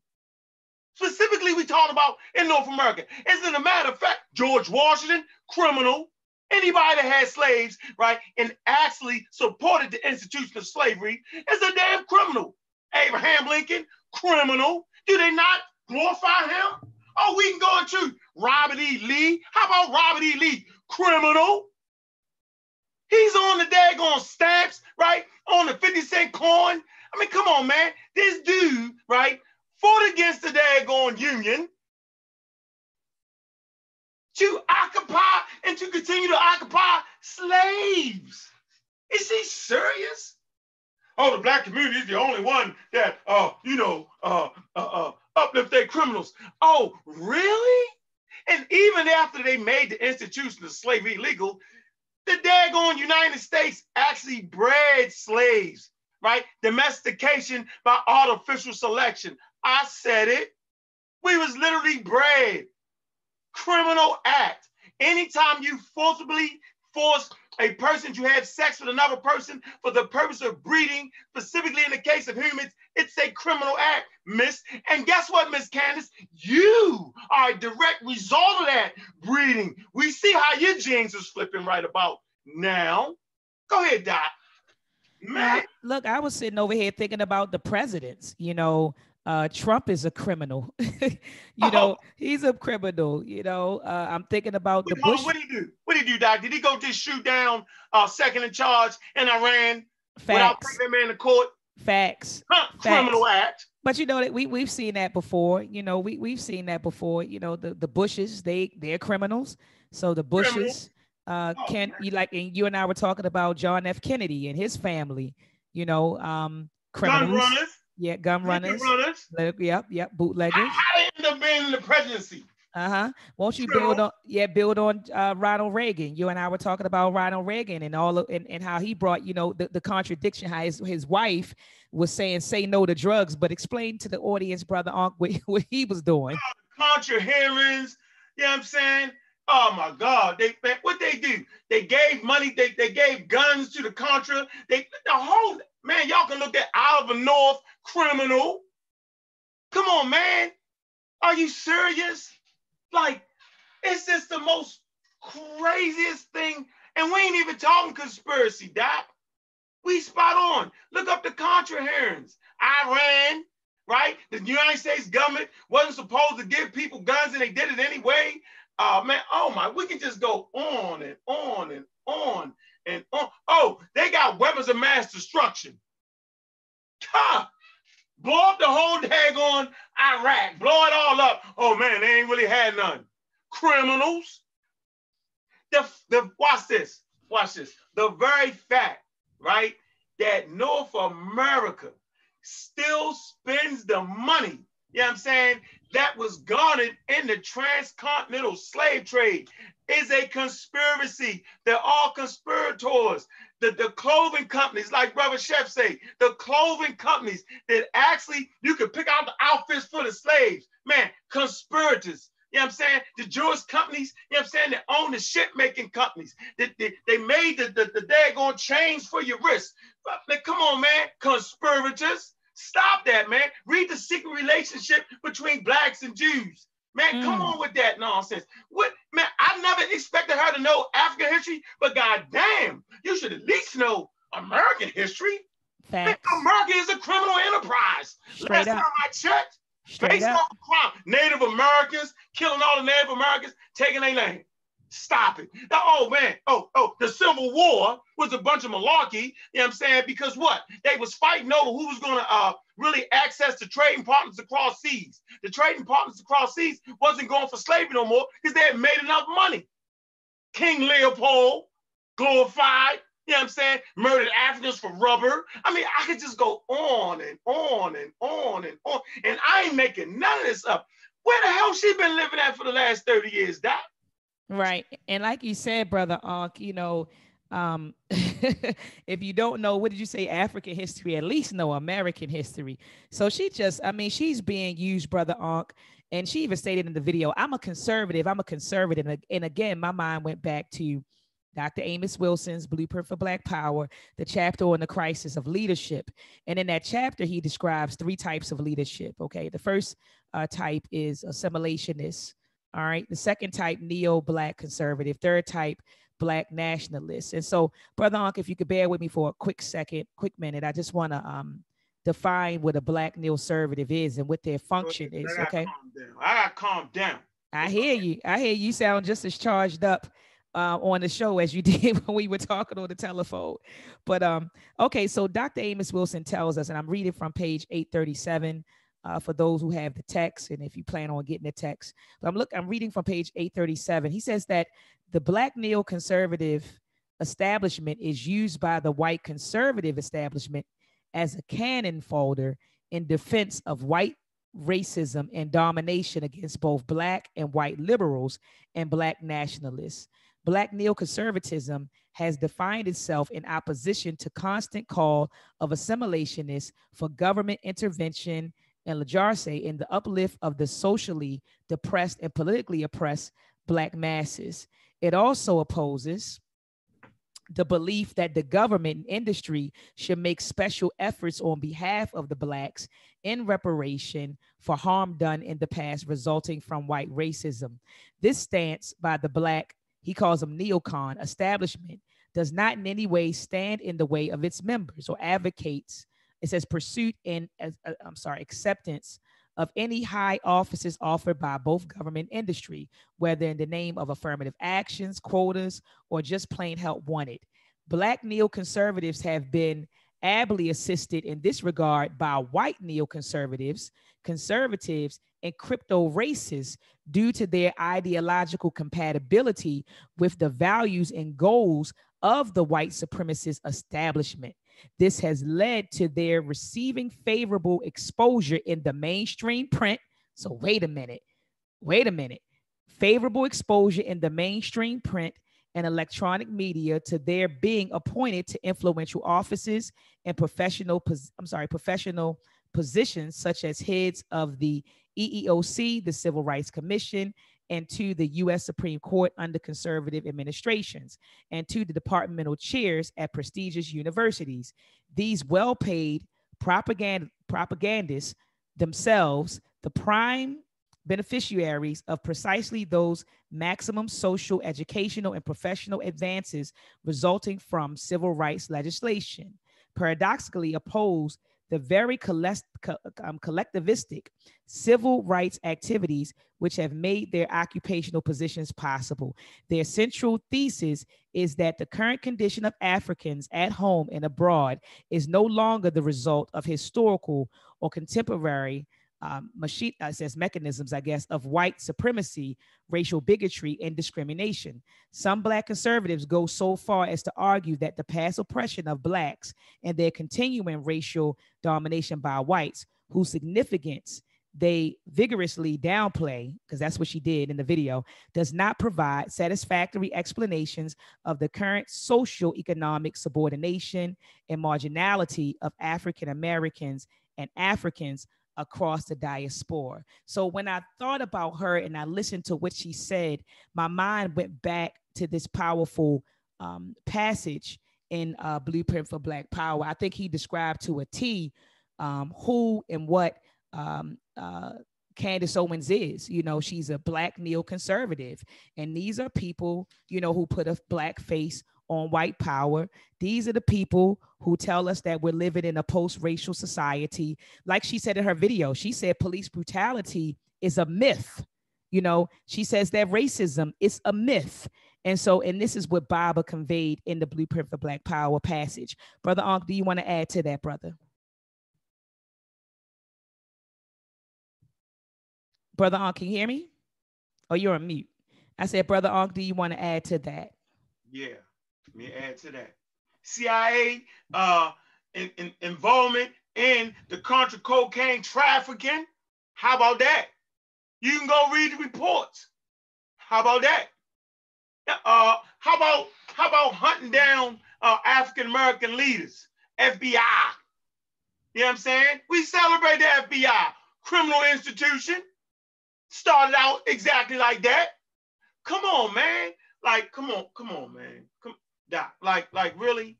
Specifically, we talk about in North America. As a matter of fact, George Washington, criminal. Anybody that had slaves, right, and actually supported the institution of slavery is a damn criminal. Abraham Lincoln, criminal. Do they not glorify him? Oh, we can go into Robert E. Lee. How about Robert E. Lee? Criminal. He's on the daggone stamps, right? On the 50 cent coin. I mean, come on, man. This dude, right, fought against the daggone union to occupy and to continue to occupy slaves. Is he serious? Oh, the black community is the only one that, uh, you know, uh, uh, uh, uplift their criminals. Oh, really? And even after they made the institution of slavery illegal, the daggone United States actually bred slaves, right? Domestication by artificial selection. I said it. We was literally bred criminal act. Anytime you forcibly force a person to have sex with another person for the purpose of breeding, specifically in the case of humans, it's a criminal act, miss. And guess what, Miss Candace? You are a direct result of that breeding. We see how your genes is flipping right about now. Go ahead, Doc.
Man. Look, I was sitting over here thinking about the presidents, you know, uh, Trump is a criminal. you know, he's a criminal. You know, uh, I'm thinking about the Bush.
What did he do? What did he do, Doc? Did he go just shoot down uh, second in charge in Iran Facts. without taking that man to court?
Facts.
Huh, Facts. Criminal act.
But you know that we we've seen that before. You know, we we've seen that before. You know, the the Bushes they they're criminals. So the Bushes uh, oh, can you like and you and I were talking about John F. Kennedy and his family. You know, um, criminals.
Gun runners
yeah, gum runners. runners. Yep, yep, bootleggers.
How they end up being in the presidency?
Uh-huh. Won't you build on yeah, build on uh, Ronald Reagan. You and I were talking about Ronald Reagan and all of and, and how he brought, you know, the, the contradiction, how his, his wife was saying say no to drugs, but explain to the audience, brother Unc, what, what he was doing.
Contra hearings, you know what I'm saying? Oh my God, they what they do? They gave money, they, they gave guns to the Contra. They the whole Man, y'all can look at Oliver North, criminal. Come on, man. Are you serious? Like, it's just the most craziest thing. And we ain't even talking conspiracy, Doc. We spot on. Look up the Contra. Iran, right? The United States government wasn't supposed to give people guns and they did it anyway. Uh, man, oh my, we can just go on and on and on and on. oh, they got weapons of mass destruction. Ha! Blow up the whole daggone Iraq. Blow it all up. Oh man, they ain't really had none. Criminals. The, the watch this. Watch this. The very fact, right, that North America still spends the money, you know what I'm saying, that was garnered in the transcontinental slave trade is a conspiracy. They're all conspirators. The, the clothing companies, like Brother Chef say, the clothing companies that actually you could pick out the outfits for the slaves. Man, conspirators. You know what I'm saying? The Jewish companies, you know what I'm saying, that own the ship making companies. They, they, they made the, the, the daggone chains for your wrist. Come on, man, conspirators. Stop that, man. Read the secret relationship between blacks and Jews. Man, mm. come on with that nonsense. What man, I never expected her to know African history, but goddamn, you should at least know American history. Man, America is a criminal enterprise. Straight Last up. time I checked, Straight based up. on crime, Native Americans killing all the Native Americans, taking their land. Stop it. Oh man, oh, oh, the Civil War was a bunch of malarkey, you know what I'm saying? Because what? They was fighting over who was gonna uh, really access the trading partners across seas. The trading partners across seas wasn't going for slavery no more because they had made enough money. King Leopold, glorified, you know what I'm saying? Murdered Africans for rubber. I mean, I could just go on and on and on and on. And I ain't making none of this up. Where the hell she been living at for the last 30 years, Doc?
Right. And like you said, brother Ankh, you know, um, if you don't know, what did you say, African history, at least know American history. So she just, I mean, she's being used, brother Ankh. And she even stated in the video, I'm a conservative, I'm a conservative. And again, my mind went back to Dr. Amos Wilson's Blueprint for Black Power, the chapter on the crisis of leadership. And in that chapter, he describes three types of leadership. Okay. The first uh, type is assimilationist. All right. The second type, neo black conservative. Third type, black nationalist. And so, Brother Ankh, if you could bear with me for a quick second, quick minute, I just want to um, define what a black neoconservative is and what their function okay, is. Okay.
I got calm down.
I hear you. I hear you sound just as charged up uh, on the show as you did when we were talking on the telephone. But um, okay, so Dr. Amos Wilson tells us, and I'm reading from page 837 uh, for those who have the text and if you plan on getting the text. But I'm look, I'm reading from page 837. He says that the black neoconservative establishment is used by the white conservative establishment as a cannon folder in defense of white racism and domination against both black and white liberals and black nationalists. Black neoconservatism has defined itself in opposition to constant call of assimilationists for government intervention and largesse in the uplift of the socially depressed and politically oppressed Black masses. It also opposes the belief that the government and industry should make special efforts on behalf of the Blacks in reparation for harm done in the past resulting from white racism. This stance by the Black, he calls them neocon establishment, does not in any way stand in the way of its members or advocates it says pursuit and uh, I'm sorry, acceptance of any high offices offered by both government industry, whether in the name of affirmative actions, quotas, or just plain help wanted. Black neoconservatives have been ably assisted in this regard by white neoconservatives, conservatives, and crypto racists due to their ideological compatibility with the values and goals of the white supremacist establishment. This has led to their receiving favorable exposure in the mainstream print. So, wait a minute, wait a minute. Favorable exposure in the mainstream print and electronic media to their being appointed to influential offices and professional, I'm sorry, professional positions such as heads of the EEOC, the Civil Rights Commission, and to the U.S. Supreme Court under conservative administrations, and to the departmental chairs at prestigious universities. These well paid propagandists themselves, the prime beneficiaries of precisely those maximum social, educational, and professional advances resulting from civil rights legislation, paradoxically oppose the very um, collectivistic civil rights activities which have made their occupational positions possible. Their central thesis is that the current condition of Africans at home and abroad is no longer the result of historical or contemporary um, machine uh, says mechanisms, I guess, of white supremacy, racial bigotry, and discrimination. Some Black conservatives go so far as to argue that the past oppression of Blacks and their continuing racial domination by whites, whose significance they vigorously downplay, because that's what she did in the video, does not provide satisfactory explanations of the current social economic subordination and marginality of African Americans and Africans across the diaspora. So when I thought about her and I listened to what she said, my mind went back to this powerful um, passage in uh, Blueprint for Black Power. I think he described to a T um, who and what um, uh, Candace Owens is. You know, she's a black neoconservative. And these are people, you know, who put a black face on white power. These are the people who tell us that we're living in a post racial society. Like she said in her video, she said police brutality is a myth. You know, she says that racism is a myth. And so, and this is what Baba conveyed in the Blueprint for Black Power passage. Brother Ankh, do you want to add to that, brother? Brother Ankh, can you hear me? Oh, you're on mute. I said, Brother Ankh, do you want to add to that?
Yeah. Let me add to that. CIA uh, in, in, involvement in the contra cocaine trafficking. How about that? You can go read the reports. How about that? Uh, how about how about hunting down uh, African American leaders, FBI? You know what I'm saying? We celebrate the FBI, criminal institution. Started out exactly like that. Come on, man. Like, come on, come on, man. Come, Doc. Like, like really,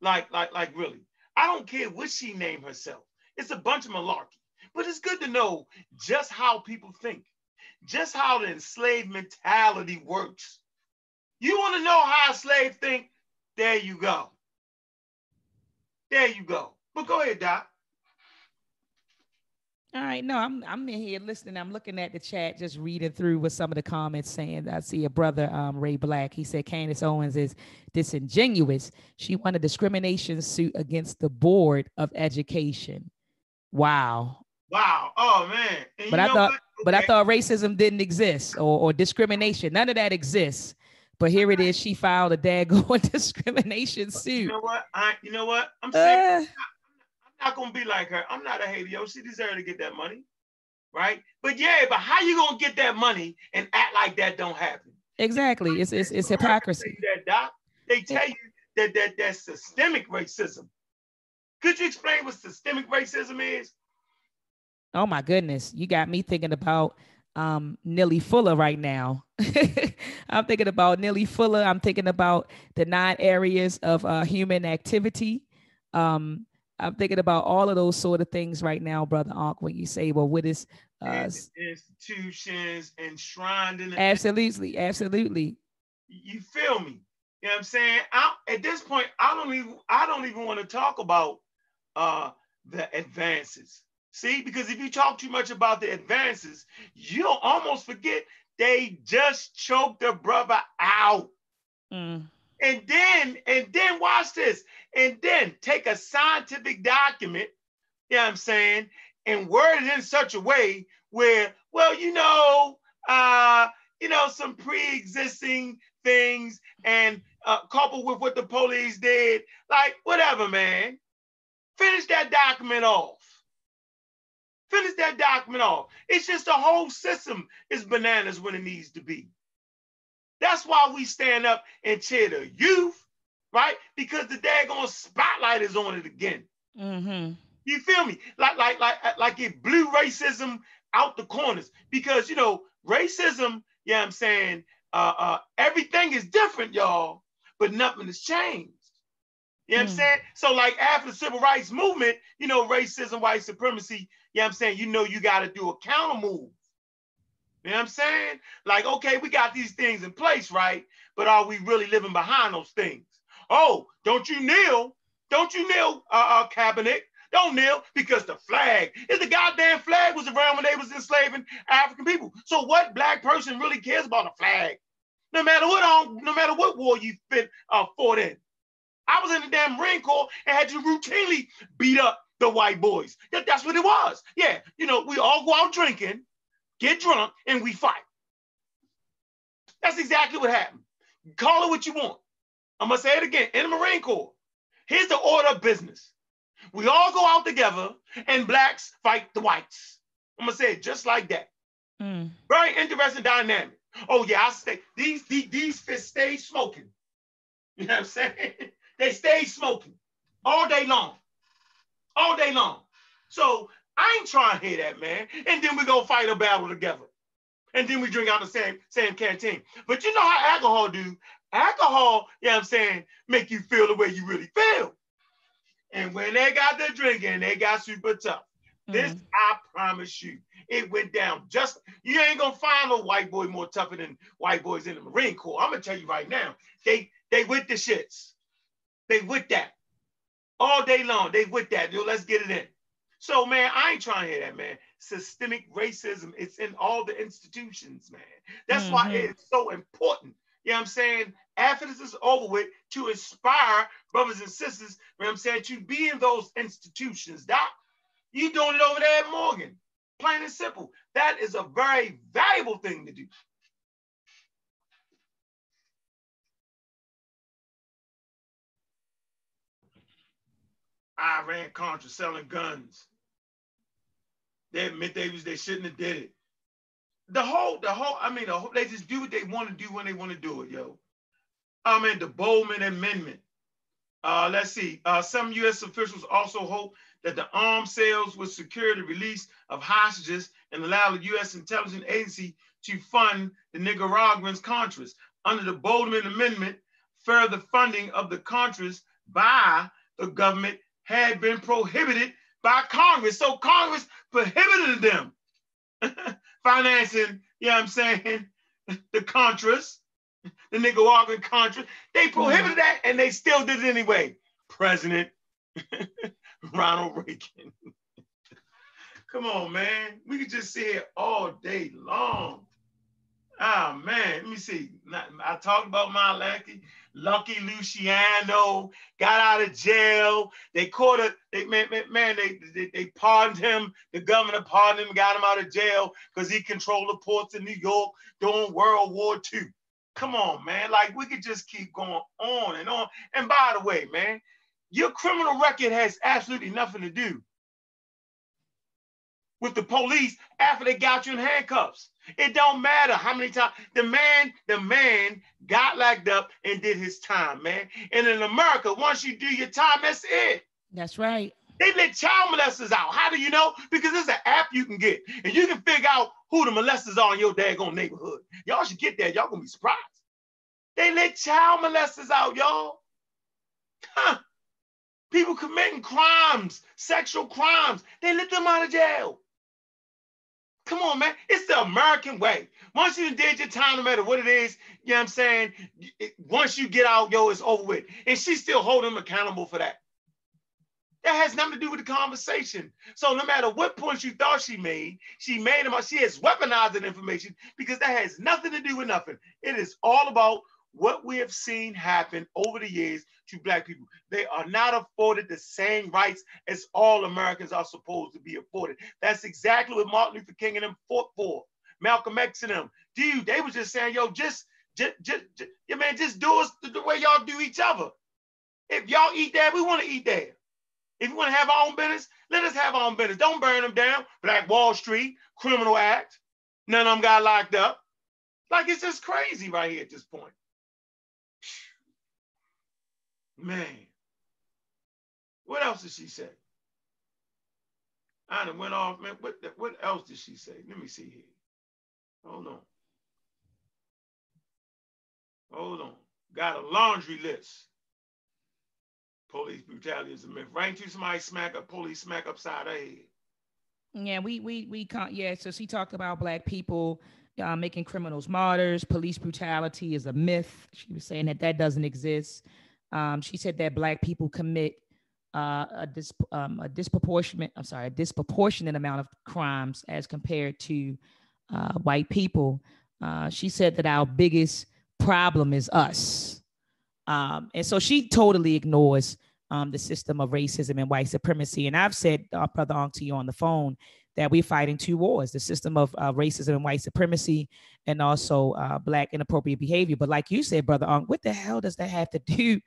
like, like, like really. I don't care what she named herself. It's a bunch of malarkey. But it's good to know just how people think, just how the enslaved mentality works. You want to know how a slave think? There you go. There you go. But go ahead, Doc.
All right, no, I'm I'm in here listening. I'm looking at the chat, just reading through what some of the comments saying. I see a brother, um, Ray Black. He said Candace Owens is disingenuous. She won a discrimination suit against the Board of Education. Wow.
Wow. Oh man.
And but I thought, okay. but I thought racism didn't exist or, or discrimination. None of that exists. But here it is. She filed a daggone discrimination suit.
You know what? I. You know what? I'm saying. Uh, not gonna be like her. I'm not a hater. Yo, she deserves to get that money, right? But yeah, but how you gonna get that money and act like that don't happen?
Exactly. It's it's, it's hypocrisy.
That doc, they tell you that that that's systemic racism. Could you explain what systemic racism is?
Oh my goodness, you got me thinking about um Neely Fuller right now. I'm thinking about Neely Fuller. I'm thinking about the nine areas of uh, human activity. Um, I'm thinking about all of those sort of things right now, brother Ankh, when you say, well, what is
uh, institutions enshrined in the
absolutely, absolutely.
You feel me? You know what I'm saying? I, at this point, I don't even I don't even want to talk about uh, the advances. See, because if you talk too much about the advances, you'll almost forget they just choked a brother out. Mm. And then, and then watch this. And then take a scientific document, you know what I'm saying, and word it in such a way where, well, you know, uh, you know, some pre-existing things and uh, coupled with what the police did, like whatever, man. Finish that document off. Finish that document off. It's just the whole system is bananas when it needs to be. That's why we stand up and cheer the youth, right? Because the daggone spotlight is on it again. Mm-hmm. You feel me? Like, like, like, like it blew racism out the corners. Because you know, racism, yeah, you know I'm saying, uh, uh, everything is different, y'all, but nothing has changed. You know mm. what I'm mm. saying? So, like after the civil rights movement, you know, racism, white supremacy, you know what I'm saying? You know, you got to do a counter move. You know what I'm saying? Like, okay, we got these things in place, right? But are we really living behind those things? Oh, don't you kneel? Don't you kneel, uh, uh cabinet? Don't kneel because the flag is the goddamn flag was around when they was enslaving African people. So what black person really cares about a flag? No matter what on, no matter what war you fit uh, fought in. I was in the damn Marine Corps and had to routinely beat up the white boys. That, that's what it was. Yeah, you know, we all go out drinking, get drunk, and we fight. That's exactly what happened. Call it what you want. I'm gonna say it again. In the Marine Corps, here's the order of business. We all go out together, and blacks fight the whites. I'm gonna say it just like that. Mm. Very interesting dynamic. Oh yeah, I say these these, these fists stay smoking. You know what I'm saying? they stay smoking all day long, all day long. So I ain't trying to hear that, man. And then we go fight a battle together and then we drink out the same same canteen. But you know how alcohol do? Alcohol, you know what I'm saying, make you feel the way you really feel. And when they got the drinking, they got super tough. Mm-hmm. This, I promise you, it went down. Just you ain't gonna find a white boy more tougher than white boys in the Marine Corps. I'm gonna tell you right now, they they with the shits. They with that all day long. They with that. Yo, let's get it in. So man, I ain't trying to hear that, man systemic racism. It's in all the institutions, man. That's mm-hmm. why it's so important. You know what I'm saying? After this is over with, to inspire brothers and sisters, you know I'm saying, to be in those institutions. Doc, you doing it over there at Morgan. Plain and simple. That is a very valuable thing to do. Iran Contra selling guns. They admit they was they shouldn't have did it. The whole, the whole, I mean, the whole, they just do what they want to do when they want to do it, yo. I mean, the Boland Amendment. Uh, let's see. Uh, some U.S. officials also hope that the arms sales would secure the release of hostages and allow the U.S. intelligence agency to fund the Nicaraguans Contras. Under the Boland Amendment, further funding of the Contras by the government had been prohibited by Congress. So Congress prohibited them financing, you know what I'm saying, the Contras, the Nicaraguan Contras. They prohibited that and they still did it anyway. President Ronald Reagan. Come on, man. We could just sit here all day long. Oh man, let me see. I talked about my lucky, Lucky Luciano got out of jail. They caught it. They man, man, they, they they pardoned him. The governor pardoned him, got him out of jail because he controlled the ports in New York during World War II. Come on, man. Like we could just keep going on and on. And by the way, man, your criminal record has absolutely nothing to do with the police after they got you in handcuffs. It don't matter how many times the man, the man got locked up and did his time, man. And in America, once you do your time, that's it.
That's right.
They let child molesters out. How do you know? Because there's an app you can get, and you can figure out who the molesters are in your daggone neighborhood. Y'all should get that. Y'all gonna be surprised. They let child molesters out, y'all. Huh. People committing crimes, sexual crimes, they let them out of jail. Come on, man. It's the American way. Once you did your time, no matter what it is, you know what I'm saying? Once you get out, yo, it's over with. And she's still holding him accountable for that. That has nothing to do with the conversation. So no matter what points you thought she made, she made them. She has weaponized that information because that has nothing to do with nothing. It is all about what we have seen happen over the years to black people. They are not afforded the same rights as all Americans are supposed to be afforded. That's exactly what Martin Luther King and them fought for. Malcolm X and them. Dude, they was just saying, yo, just, just, just, just yeah, man, just do us the, way y'all do each other. If y'all eat that, we want to eat there. If you want to have our own business, let us have our own business. Don't burn them down. Black Wall Street, criminal act. None of them got locked up. Like it's just crazy right here at this point. Man. What else did she say? I done went off, man. What, what else did she say? Let me see here. Hold on. Hold on. Got a laundry list. Police brutality is a myth. Right to somebody smack a police smack upside her head.
Yeah, we we we can't. Yeah, so she talked about black people uh, making criminals martyrs. Police brutality is a myth. She was saying that that doesn't exist. Um, she said that black people commit uh, a, dis, um, a disproportionate, I'm sorry, a disproportionate amount of crimes as compared to uh, white people. Uh, she said that our biggest problem is us. Um, and so she totally ignores um, the system of racism and white supremacy. And I've said, uh, Brother Ong, to you on the phone, that we're fighting two wars the system of uh, racism and white supremacy, and also uh, Black inappropriate behavior. But like you said, Brother Ong, what the hell does that have to do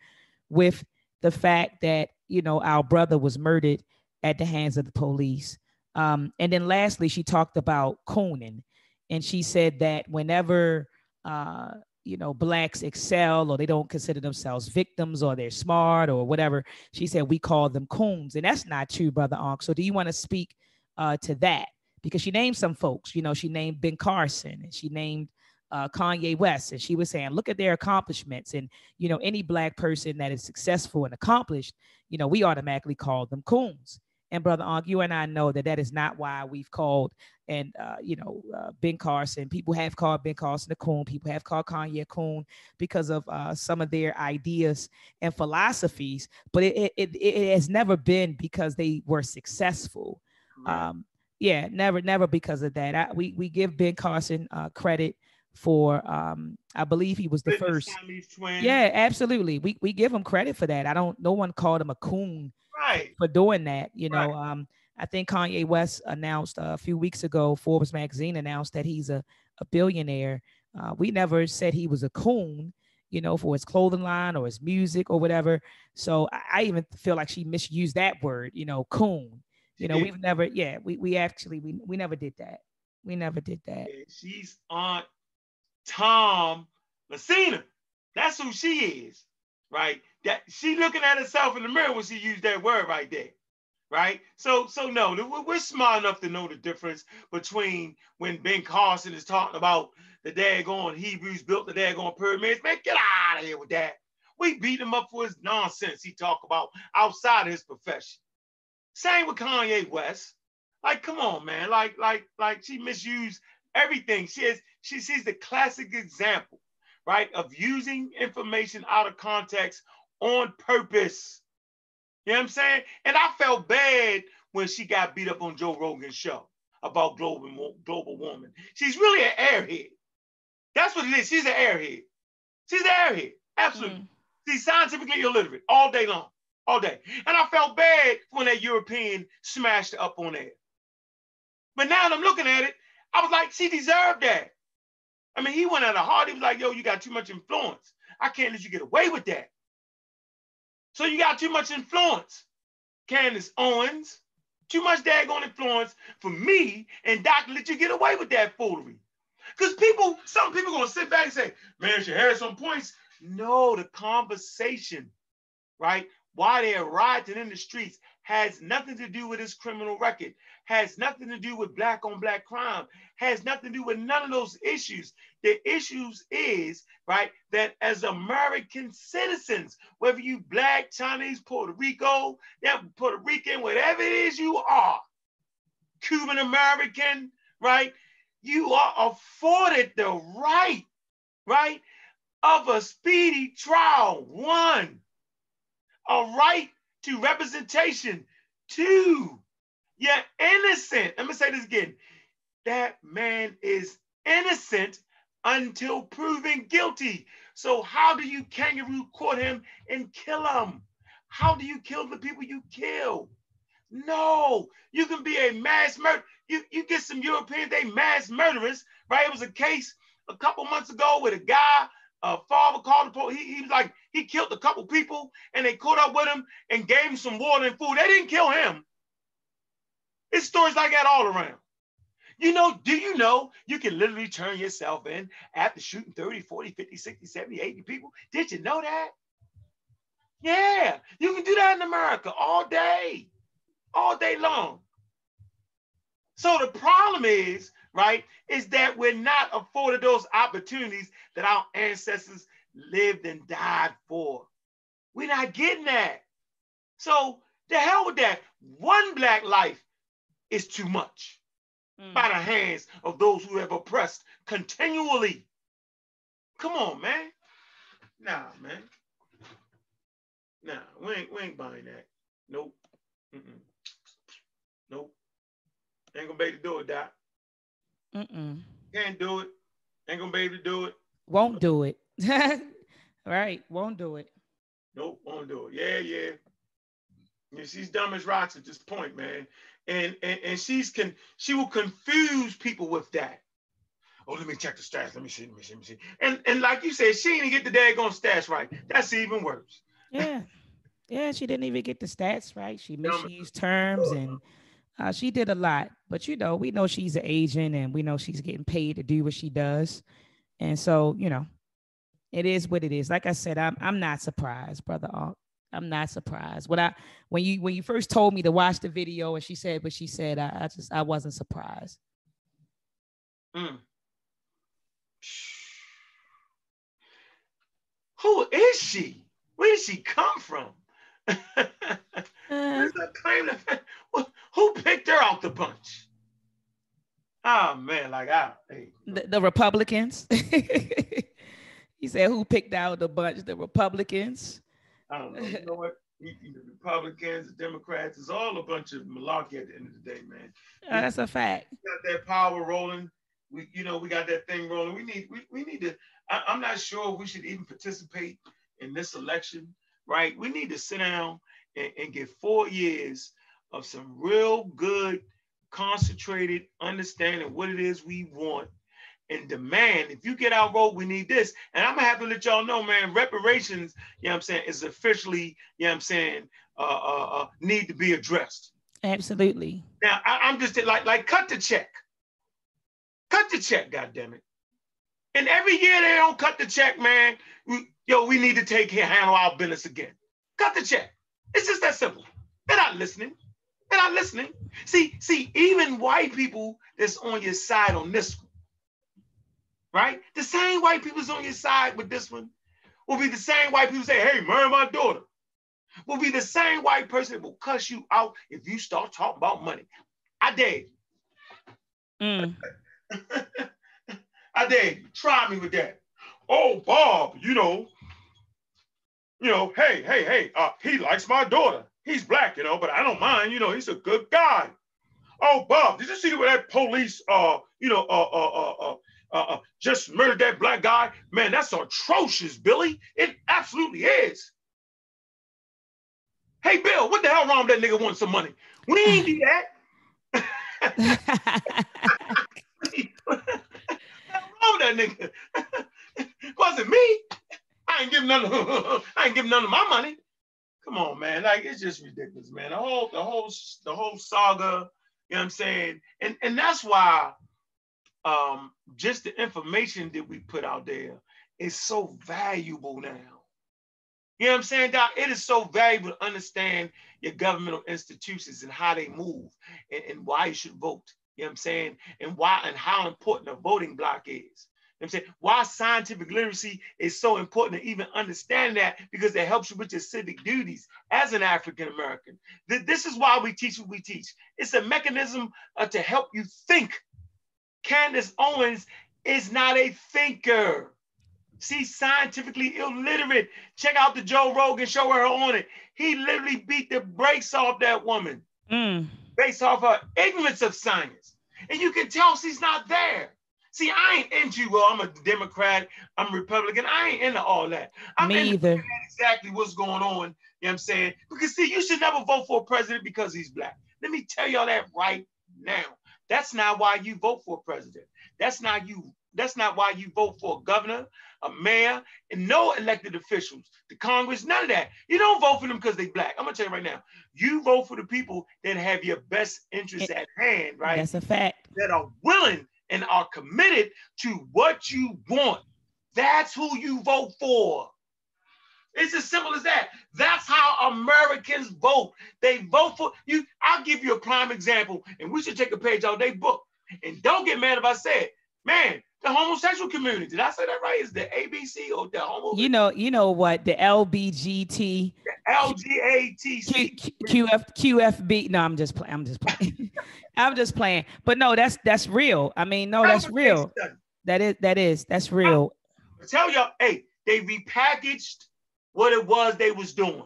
with the fact that, you know, our brother was murdered at the hands of the police? Um, and then lastly, she talked about cooning. And she said that whenever uh, you know blacks excel or they don't consider themselves victims or they're smart or whatever she said we call them coons. And that's not true brother Ankh. so do you want to speak uh, to that? Because she named some folks you know she named ben carson and she named uh, kanye west. And she was saying look at their accomplishments. And you know any black person that is successful and accomplished you know we automatically call them coons. And brother Ankh, you and I know that that is not why we've called and uh, you know uh, Ben Carson. People have called Ben Carson a coon. People have called Kanye a coon because of uh, some of their ideas and philosophies. But it, it it has never been because they were successful. Right. Um, yeah, never never because of that. I, we we give Ben Carson uh, credit for um I believe he was the first. Yeah, absolutely. We we give him credit for that. I don't no one called him a coon
right.
for doing that. You know, right. um, I think Kanye West announced uh, a few weeks ago, Forbes magazine announced that he's a, a billionaire. Uh, we never said he was a coon, you know, for his clothing line or his music or whatever. So I, I even feel like she misused that word, you know, coon. You know, we've never, yeah, we, we actually, we, we never did that. We never did that.
She's Aunt Tom Messina. That's who she is, right? that she looking at herself in the mirror when she used that word right there right? So, so no, we're smart enough to know the difference between when Ben Carson is talking about the daggone Hebrews built the daggone pyramids. Man, get out of here with that. We beat him up for his nonsense he talk about outside of his profession. Same with Kanye West. Like, come on, man. Like, like, like she misused everything. She is, she sees the classic example, right, of using information out of context on purpose. You know what I'm saying? And I felt bad when she got beat up on Joe Rogan's show about global global warming. She's really an airhead. That's what it is. She's an airhead. She's an airhead. Absolutely. Mm. She's scientifically illiterate all day long, all day. And I felt bad when that European smashed her up on there. But now that I'm looking at it, I was like, she deserved that. I mean, he went at a hard. He was like, yo, you got too much influence. I can't let you get away with that. So you got too much influence. Candace Owens, too much daggone influence for me and Doc let you get away with that foolery. Because people, some people gonna sit back and say, man, she had some points. No, the conversation, right? Why they're rioting in the streets has nothing to do with his criminal record, has nothing to do with black on black crime, has nothing to do with none of those issues. The issues is, right, that as American citizens, whether you black, Chinese, Puerto Rico, yeah, Puerto Rican, whatever it is you are, Cuban American, right, you are afforded the right, right, of a speedy trial. One, a right to representation. Two, you're innocent. Let me say this again. That man is innocent until proven guilty. So how do you kangaroo court him and kill him? How do you kill the people you kill? No, you can be a mass murder. You, you get some Europeans, they mass murderers, right? It was a case a couple months ago with a guy a father called the police. He, he, was like, he killed a couple people and they caught up with him and gave him some water and food. They didn't kill him. It's stories like that all around. You know, do you know you can literally turn yourself in after shooting 30, 40, 50, 60, 70, 80 people? Did you know that? Yeah, you can do that in America all day, all day long. So the problem is right, is that we're not afforded those opportunities that our ancestors lived and died for. We're not getting that. So the hell with that. One black life is too much mm. by the hands of those who have oppressed continually. Come on, man. Nah, man. Nah, we ain't, we ain't buying that. Nope. Mm-mm. Nope. Ain't gonna be able to do it, Doc.
Mm-mm.
Can't do it. Ain't gonna be able to do it.
Won't do it. right. Won't do it.
Nope, won't do it. Yeah, yeah. yeah she's dumb as rocks at this point, man. And and, and she's can she will confuse people with that. Oh, let me check the stats. Let me see. Let me see. Let me see. And and like you said, she didn't get the daggone stats right. That's even worse.
Yeah. Yeah, she didn't even get the stats right. She misused terms and uh, she did a lot. But you know, we know she's an agent and we know she's getting paid to do what she does. And so, you know, it is what it is. Like I said, I'm I'm not surprised, brother. I'm not surprised. When I when you when you first told me to watch the video and she said what she said, I, I just I wasn't surprised.
Mm. Who is she? Where did she come from? uh, who picked her out the bunch? Oh man, like I hey.
the, the Republicans. he said, "Who picked out the bunch? The Republicans."
I don't know. You know what? Republicans, Democrats, it's all a bunch of malarkey at the end of the day, man.
Uh, that's a fact.
We got that power rolling. We, you know, we got that thing rolling. We need, we, we need to. I, I'm not sure we should even participate in this election right? We need to sit down and, and get four years of some real good, concentrated understanding what it is we want and demand. If you get our vote, we need this. And I'm gonna have to let y'all know, man, reparations, you know what I'm saying, is officially, you know what I'm saying, uh, uh, uh need to be addressed.
Absolutely.
Now I, am just like, like cut the check. Cut the check, God damn it. And every year they don't cut the check, man. We, yo, we need to take care, handle our business again. Cut the check. It's just that simple. They're not listening. They're not listening. See, see, even white people that's on your side on this one, right? The same white people's on your side with this one will be the same white people say, hey, marry my daughter. Will be the same white person that will cuss you out if you start talking about money. I dare you. Mm. I dare you. Try me with that. Oh, Bob, you know, you know, hey, hey, hey, uh, he likes my daughter. He's black, you know, but I don't mind. You know, he's a good guy. Oh, Bob, did you see where that police, uh, you know, uh, uh, uh, uh, uh, uh, just murdered that black guy? Man, that's atrocious, Billy. It absolutely is. Hey, Bill, what the hell wrong with that nigga want some money? We ain't do that. wrong with that nigga? Wasn't me. I ain't giving none of I ain't giving none of my money. Come on, man. Like it's just ridiculous, man. The whole, the whole, the whole saga, you know what I'm saying? And and that's why um just the information that we put out there is so valuable now. You know what I'm saying, Doc? It is so valuable to understand your governmental institutions and how they move and, and why you should vote. You know what I'm saying? And why and how important a voting block is. You know what I'm saying why scientific literacy is so important to even understand that because it helps you with your civic duties as an African American. This is why we teach what we teach. It's a mechanism uh, to help you think. Candace Owens is not a thinker. She's scientifically illiterate. Check out the Joe Rogan show where her on it. He literally beat the brakes off that woman mm. based off her ignorance of science. And you can tell she's not there. See, I ain't into, well, I'm a Democrat, I'm a Republican. I ain't into all that. I'm
Me either.
Exactly what's going on. You know what I'm saying? Because see, you should never vote for a president because he's black. Let me tell y'all that right now. That's not why you vote for a president. That's not you. That's not why you vote for a governor, a mayor, and no elected officials, the Congress, none of that. You don't vote for them because they black. I'm gonna tell you right now. You vote for the people that have your best interests at hand, right?
That's a fact.
That are willing and are committed to what you want. That's who you vote for. It's as simple as that. That's how Americans vote. They vote for you. I'll give you a prime example, and we should take a page out of their book. And don't get mad if I say it. Man, the homosexual community. Did I say that right? Is the ABC or the homo?
You know, you know what? The LBGT. The
LGATC.
QF, QFB. No, I'm just playing. I'm just playing. I'm just playing. But no, that's that's real. I mean, no, that's real. That is that is that's real.
I tell y'all, hey, they repackaged what it was they was doing.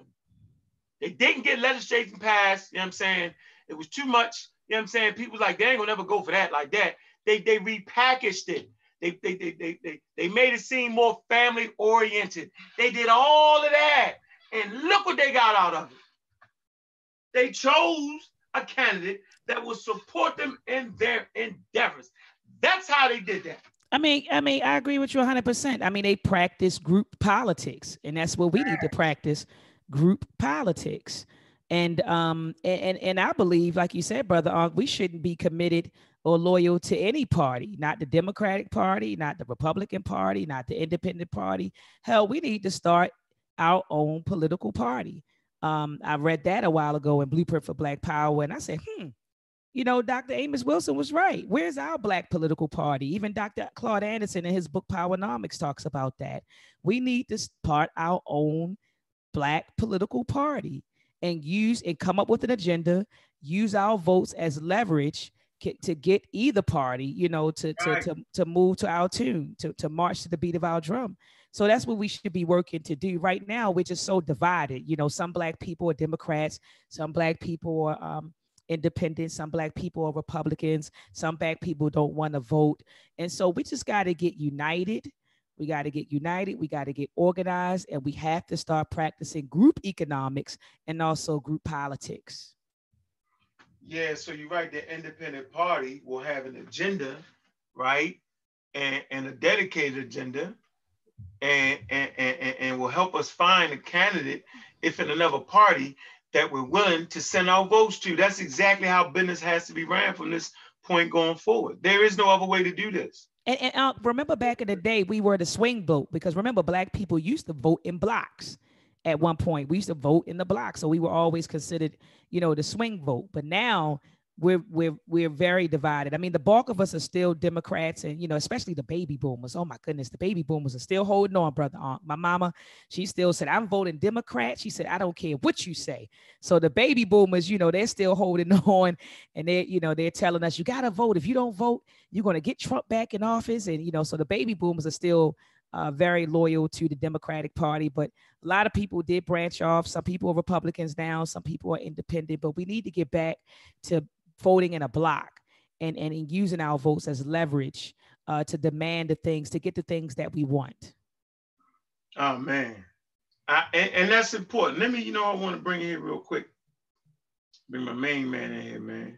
They didn't get legislation passed. You know what I'm saying? It was too much. You know what I'm saying? People was like, they ain't gonna never go for that like that. They they repackaged it. They they they they they, they made it seem more family oriented. They did all of that. And look what they got out of it. They chose a candidate that will support them in their endeavors. That's how they did that.
I mean, I mean, I agree with you 100%. I mean, they practice group politics, and that's what we need to practice group politics. And um and and I believe, like you said, brother, we shouldn't be committed or loyal to any party, not the Democratic Party, not the Republican Party, not the Independent Party. Hell, we need to start our own political party. Um, I read that a while ago in Blueprint for Black Power, and I said, hmm, you know, Dr. Amos Wilson was right. Where's our Black political party? Even Dr. Claude Anderson in his book Powernomics talks about that. We need to start our own Black political party and use and come up with an agenda, use our votes as leverage to get either party, you know, to, to, to, to move to our tune, to, to march to the beat of our drum. So that's what we should be working to do. Right now, we're just so divided. You know, some black people are Democrats, some black people are um, independents, some black people are Republicans, some black people don't want to vote. And so we just got to get united. We got to get united. We got to get organized, and we have to start practicing group economics and also group politics.
Yeah, so you're right. The independent party will have an agenda, right? And, and a dedicated agenda and, and, and, and will help us find a candidate if in another party that we're willing to send our votes to. That's exactly how business has to be ran from this point going forward. There is no other way to do this.
And, and uh, remember back in the day, we were the swing vote because remember, black people used to vote in blocks at one point. We used to vote in the block. So we were always considered, you know, the swing vote. But now we're we're we're very divided. I mean, the bulk of us are still Democrats, and you know, especially the baby boomers. Oh my goodness, the baby boomers are still holding on, brother. Aunt. My mama, she still said, "I'm voting Democrat." She said, "I don't care what you say." So the baby boomers, you know, they're still holding on, and they, you know, they're telling us, "You gotta vote. If you don't vote, you're gonna get Trump back in office." And you know, so the baby boomers are still uh, very loyal to the Democratic Party, but a lot of people did branch off. Some people are Republicans now, some people are independent, but we need to get back to voting in a block and, and using our votes as leverage uh, to demand the things, to get the things that we want.
Oh, man. I, and, and, that's important. Let me, you know, I want to bring in here real quick. Bring my main man in here, man.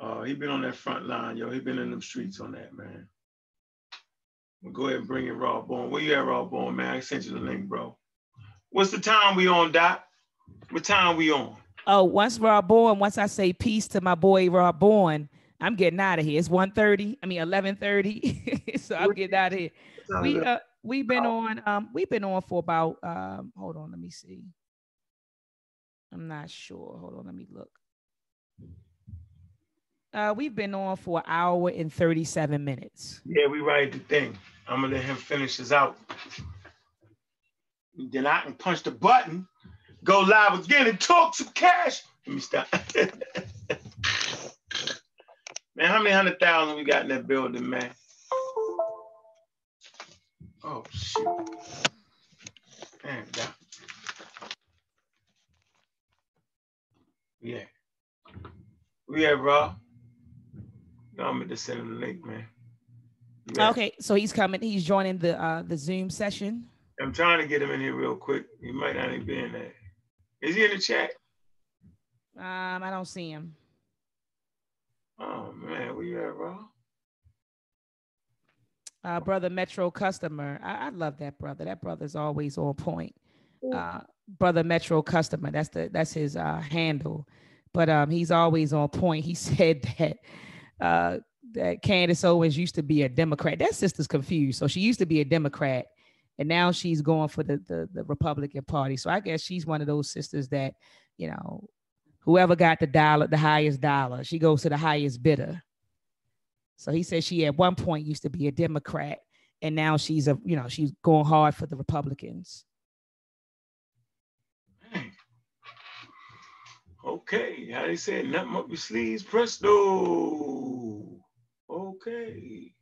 Uh, he been on that front line, yo. He been in them streets on that, man. We'll go ahead and bring in Raw Bone. Where you at, Raw Bone, man? I sent you the link, bro. What's the time we on, Doc? What time we on?
Oh, once Rob Bourne, once I say peace to my boy Rob Bourne, I'm getting out of here. It's 1.30, I mean 11.30. so I'm getting out of here. We uh we've been on um we've been on for about um hold on, let me see. I'm not sure. Hold on, let me look. Uh, we've been on for an hour and 37 minutes.
Yeah, we write the thing. I'm gonna let him finish this out. Then I can punch the button go live again and talk some cash. Let me stop. man, how many hundred thousand we got in that building, man? Oh shit. Man, God. Yeah. We have raw. No, I'm gonna send him the link, man.
Yeah. Okay, so he's coming. He's joining the uh the Zoom session.
I'm trying to get him in here real quick. He might not even be in there. Is he in the chat?
Um, I don't see him.
Oh man, where you at, bro?
Uh, brother Metro customer. I, I love that brother. That brother's always on point. Uh, brother Metro customer. That's the that's his uh, handle. But um, he's always on point. He said that uh, that Candace Owens used to be a Democrat. That sister's confused. So she used to be a Democrat, and now she's going for the, the, the Republican Party. So I guess she's one of those sisters that, you know, whoever got the dollar, the highest dollar, she goes to the highest bidder. So he says she at one point used to be a Democrat, and now she's a, you know, she's going hard for the Republicans.
Okay, how they say nothing up your sleeves, presto. Okay.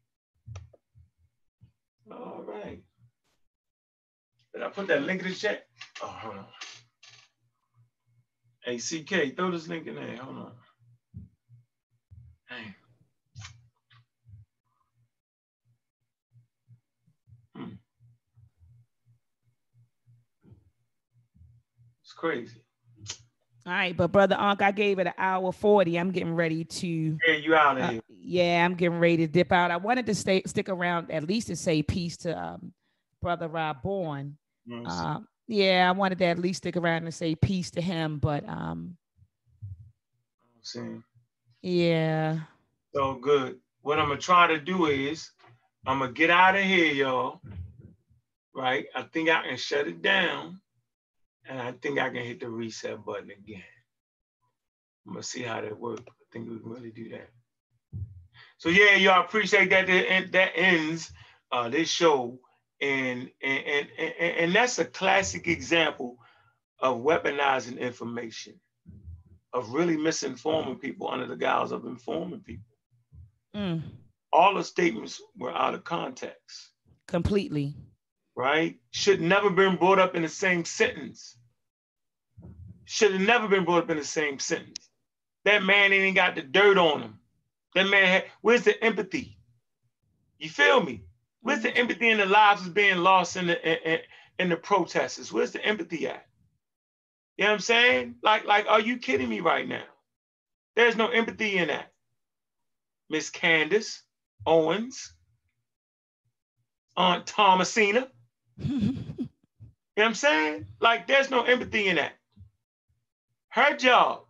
All right. Did I put that link in the chat? Oh, hold on. Hey, CK, throw this link in there. Hold on. Dang. Hmm. It's crazy.
All right, but brother Ankh, I gave it an hour 40. I'm getting ready to
Yeah, you out of
uh,
here.
yeah, I'm getting ready to dip out. I wanted to stay stick around at least to say peace to um, brother Rob Bourne.
You know what I'm saying?
Um, yeah, I wanted to at least stick around and say peace to him, but um,
I'm
yeah.
So good. What I'm gonna try to do is I'm gonna get out of here, y'all. Right? I think I can shut it down, and I think I can hit the reset button again. I'm gonna see how that works. I think we can really do that. So yeah, y'all appreciate that. That, that ends uh, this show, and and, and and that's a classic example of weaponizing information, of really misinforming people under the guise of informing people
Mm,
all the statements were out of context,
completely.
right? Should never been brought up in the same sentence. Should have never been brought up in the same sentence. That man ain't got the dirt on him. That man had, where's the empathy? You feel me? Where's the empathy in the lives that's being lost in the in, in, the protesters? Where's the empathy at? You know what I'm saying? Like, like, are you kidding me right now? There's no empathy in that. Miss Candace Owens, Aunt Thomasina. You know what I'm saying? Like, there's no empathy in that. Her job,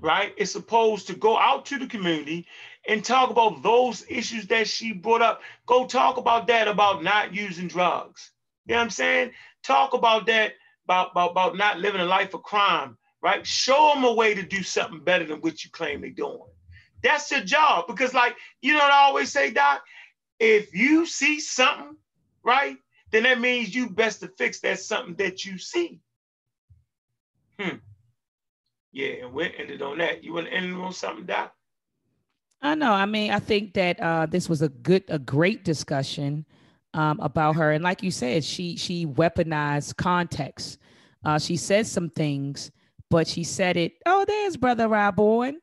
right, is supposed to go out to the community and talk about those issues that she brought up. Go talk about that, about not using drugs. You know what I'm saying? Talk about that, about, about, about not living a life of crime, right? Show them a way to do something better than what you claim they're doing. That's your job. Because, like, you know what I always say, Doc? If you see something, right, then that means you best to fix that something that you see. Hmm. Yeah, and we ended on that. You want to end on something, Doc?
I know. I mean, I think that uh, this was a good, a great discussion um, about her, and like you said, she she weaponized context. Uh, she said some things, but she said it. Oh, there's brother Rob Bourne.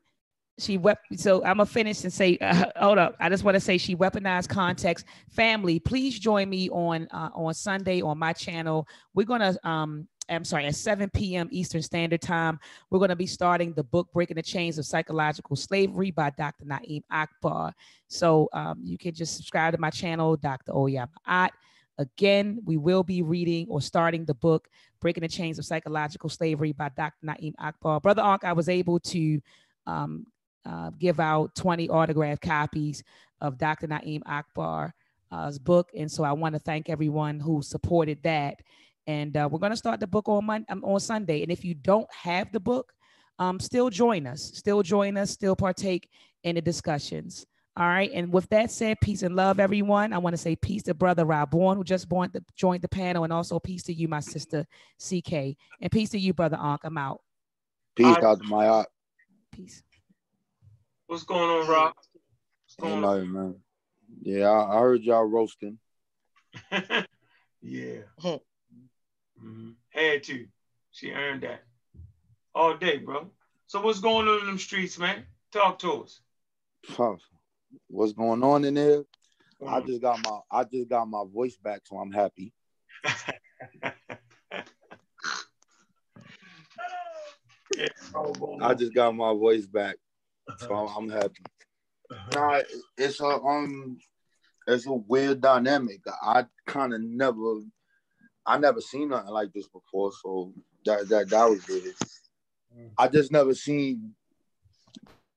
She wep- so I'm gonna finish and say, uh, hold up. I just want to say she weaponized context. Family, please join me on uh, on Sunday on my channel. We're gonna um I'm sorry, at 7 p.m. Eastern Standard Time, we're going to be starting the book Breaking the Chains of Psychological Slavery by Dr. Na'im Akbar. So um, you can just subscribe to my channel, Dr. Oyama At. Again, we will be reading or starting the book Breaking the Chains of Psychological Slavery by Dr. Na'im Akbar. Brother Ankh, I was able to um, uh, give out 20 autographed copies of Dr. Na'im Akbar's book. And so I want to thank everyone who supported that and uh, we're going to start the book on Monday, um, on Sunday. And if you don't have the book, um, still join us. Still join us. Still partake in the discussions. All right. And with that said, peace and love, everyone. I want to say peace to brother Rob Bourne, who just joined the, joined the panel, and also peace to you, my sister CK, and peace to you, brother Ankh. I'm out.
Peace,
Alright.
my Mayat.
Peace.
What's going on, Rob? What's going on?
man. Yeah, I, I heard y'all roasting.
yeah. Mhm. Had to. She earned that all day, bro. So what's going on in them streets, man? Talk to us.
Huh. What's going on in there? I
Mm.
just got my I just got my voice back, so I'm happy.
yeah, all
I just got my voice back, so I'm, I'm happy. Nah, it's a um, it's a weird dynamic. I kind of never, I never seen nothing like this before, so that that that was weird. I just never seen.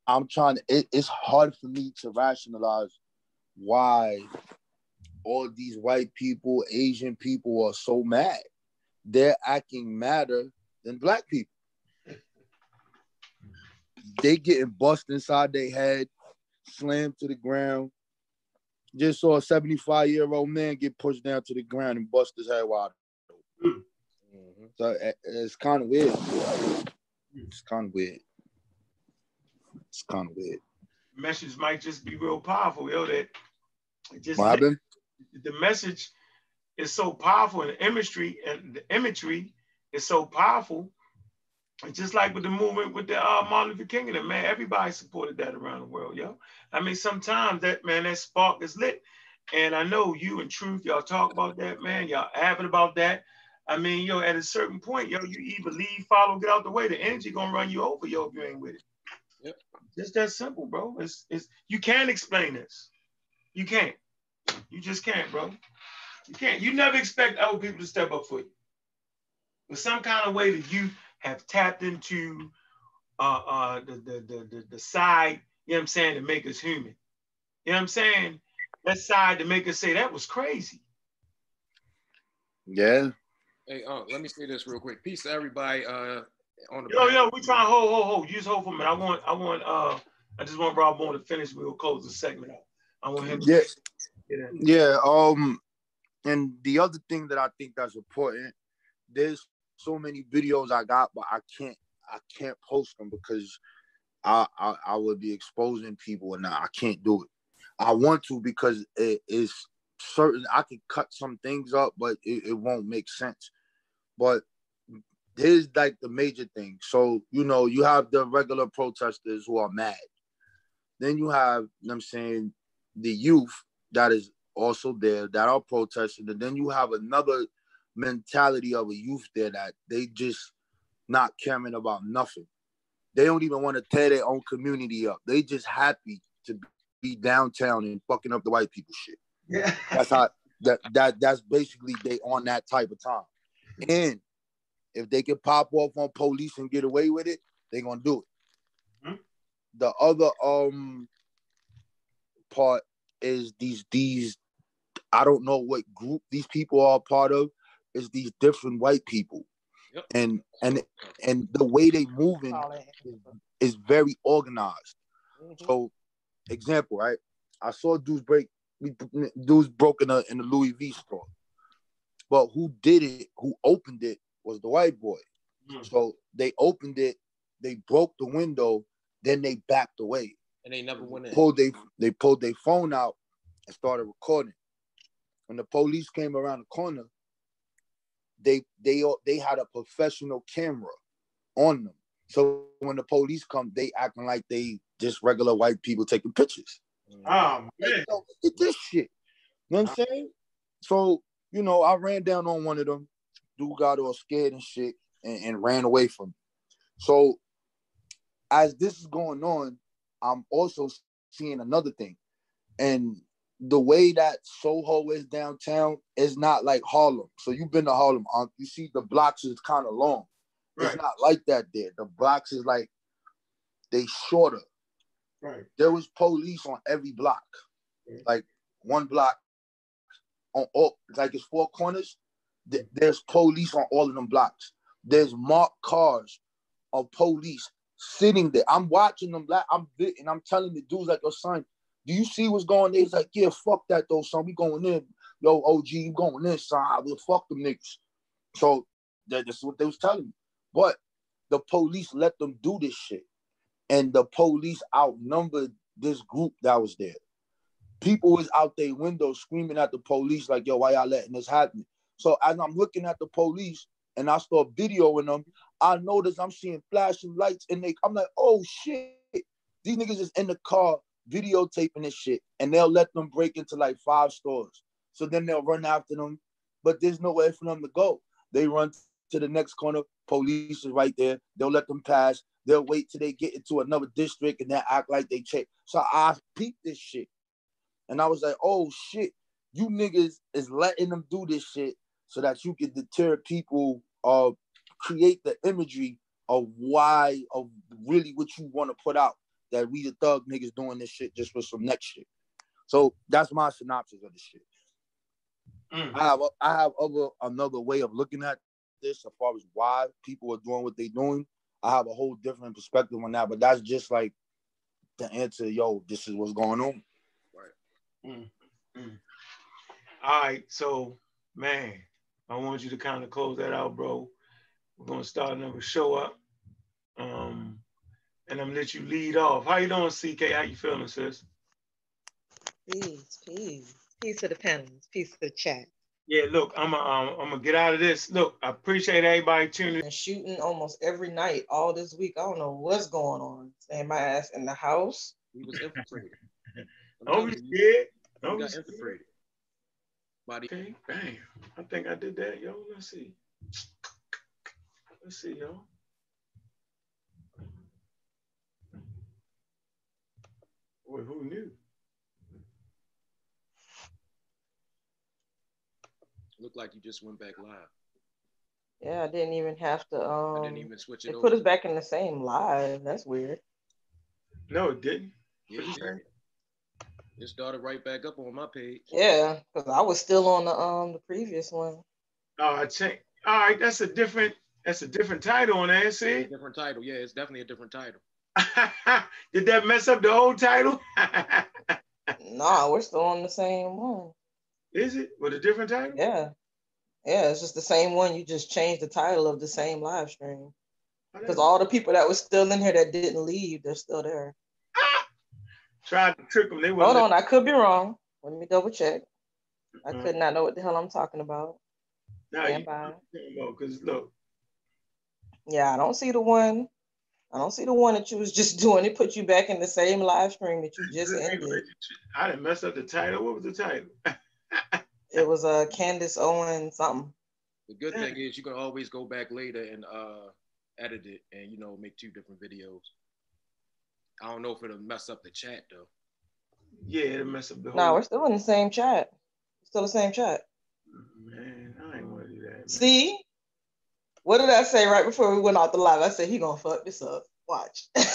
I'm trying to. It, it's hard for me to rationalize why all these white people, Asian people are so mad. They're acting madder than black people. They getting bust inside their head, slammed to the ground. Just saw a 75 year old man get pushed down to the ground and bust his head wide. open. Mm-hmm. So it- it's kind of weird. It's kind of weird. It's kind of weird.
message might just be real powerful, yo. That it just
What happened?
the message is so powerful, and the imagery and the imagery is so powerful It's just like with the movement with the uh, Martin Luther King and man, everybody supported that around the world, yo. I mean, sometimes that man, that spark is lit. And I know you and Truth, y'all talk about that, man. Y'all avid about that. I mean, yo, at a certain point, yo, you either leave, follow, get out the way. The energy gonna run you over, yo, if you ain't with it.
Yep.
Just that simple, bro. It's it's you can't explain this. You can't. You just can't, bro. You can't. You never expect other people to step up for you. But some kind of way that you have tapped into uh, uh, the, the, the, the, the side, you know what I'm saying, to make us human. You know what I'm saying? That side to make us say that was crazy.
Yeah.
Hey, uh, let me say this real quick. Peace to everybody uh, on the.
Yo, yo, we trying to hold, hold, hold. You just hold for a minute. I want, I want, uh, I just want Rob Bourne to finish. We'll close the segment out. I want him. To
Yeah.
get.
Yeah. Um, and the other thing that I think that's important, there's so many videos I got, but I can't I can't post them because I I, I would be exposing people and I can't do it. I want to because it is certain I can cut some things up, but it, it won't make sense. But here's like the major thing. So, you know, you have the regular protesters who are mad. Then you have, you know I'm saying, the youth that is also there that are protesting. And then you have another mentality of a youth there that they just not caring about nothing. They don't even want to tear their own community up. They just happy to be downtown and fucking up the white people shit.
Yeah.
That's how that that that's basically they on that type of time. And if they can pop off on police and get away with it, they gonna do it.
Mhm.
The other um part is these these I don't know what group these people are part of, is these different white people.
Yep.
And and and the way they moving is, is very organized. So, example, right? I saw dudes break, dudes broke in a in a Louis V store, but who did it? Who opened it was the white boy.
Mm.
So they opened it, they broke the window, then they backed away.
and they never went in.
Pulled they they pulled their phone out and started recording. When the police came around the corner, they they all- they had a professional camera on them. So when the police come, they acting like they just regular white people taking pictures.
Oh man.
look at this shit. You know what I'm saying? So, you know, I ran down on one of them. Dude got all scared and shit and, and ran away from me. So as this is going on, I'm also seeing another thing. And the way that Soho is downtown is not like Harlem. So you've been to Harlem. Um, you see the blocks is kind of long.
Right.
It's not like that there. The blocks is like they shorter
Right.
there was police on every block,
Yeah.
like one block on all, like it's four corners. th- There's police on all of them blocks. There's marked cars of police sitting there. I'm watching them. Like I'm and I'm telling the dudes like, "Yo, son, do you see what's going on?" He's like, "Yeah, fuck that though, son. We going in. Yo, OG, you going in, son? I will fuck them niggas." So that, that's what they was telling me. But the police let them do this shit and the police outnumbered this group that was there. People was out their window screaming at the police like, "Yo, why y'all letting this happen?" So as I'm looking at the police and I start videoing them, I notice I'm seeing flashing lights and they, I'm like, "Oh shit!" These niggas is in the car videotaping this shit, and they'll let them break into like five stores. So then they'll run after them, but there's nowhere for them to go. They run to the next corner. Police is right there. They'll let them pass. They'll wait till they get into another district and then act like they check. So I peeped this shit. And I was like, oh shit, you niggas is letting them do this shit so that you can deter people or create the imagery of why, of really what you want to put out. That we the thug niggas doing this shit just for some next shit. So that's my synopsis of the shit.
Mm.
I have I have other another way of looking at this as far as why people are doing what they're doing. I have a whole different perspective on that, but that's just like the answer. Yo, this is what's going on. Right.
All right, so man, I want you to kind of close that out, bro. We're gonna start another show up. Um, and I'm gonna let you lead off. How you doing, CK? How you feeling, sis?
Peace, peace. Peace to the panelists, peace to the chat.
Yeah, look, I'm gonna um, I'm gonna get out of this. Look, I appreciate everybody tuning.
And shooting almost every night, all this week. I don't know what's going on. Staying my ass in the house.
He was infiltrated.
Don't be
You-
scared. Don't be scared.
infiltrated. By the
Okay, bam. I think I did that, yo. Let's see. Let's see, yo. Boy, who knew?
looked like you just went back live.
Yeah, I didn't even have to.
I
Um,
didn't even switch it
they
over.
put us back in the same live. That's weird.
No, it didn't.
Yeah,
What'd
it did. It started right back up on my page.
Yeah, because I was still on the um the previous one.
Oh, I changed. All right, that's a different. That's a different title on there. See?
Different title. Yeah, it's definitely a different title.
Did that mess up the old title?
Nah, we're still on the same one.
Is it with a different title?
Yeah. Yeah, it's just the same one. You just changed the title of the same live stream.
Oh,
Because all the people that were still in here that didn't leave, they're still there.
Tried to trick them. They.
Hold on, I could be wrong. Let me double check. I
Mhm.
could not know what the hell I'm talking about.
Now
Stand
you
by.
because look,
Yeah, I don't see the one. I don't see the one that you was just doing. It put you back in the same live stream that you just ended.
I didn't mess up the title. What was the title?
It was uh Candace Owen something.
The good thing is you can always go back later and uh, edit it and you know make two different videos. I don't know if it'll mess up the chat though.
Yeah, it'll mess up the whole.
No, we're still in the same chat. Still the same chat.
Man, I ain't want to do that. man.
See? What did I say right before we went off the live? I said he gonna fuck this up. Watch.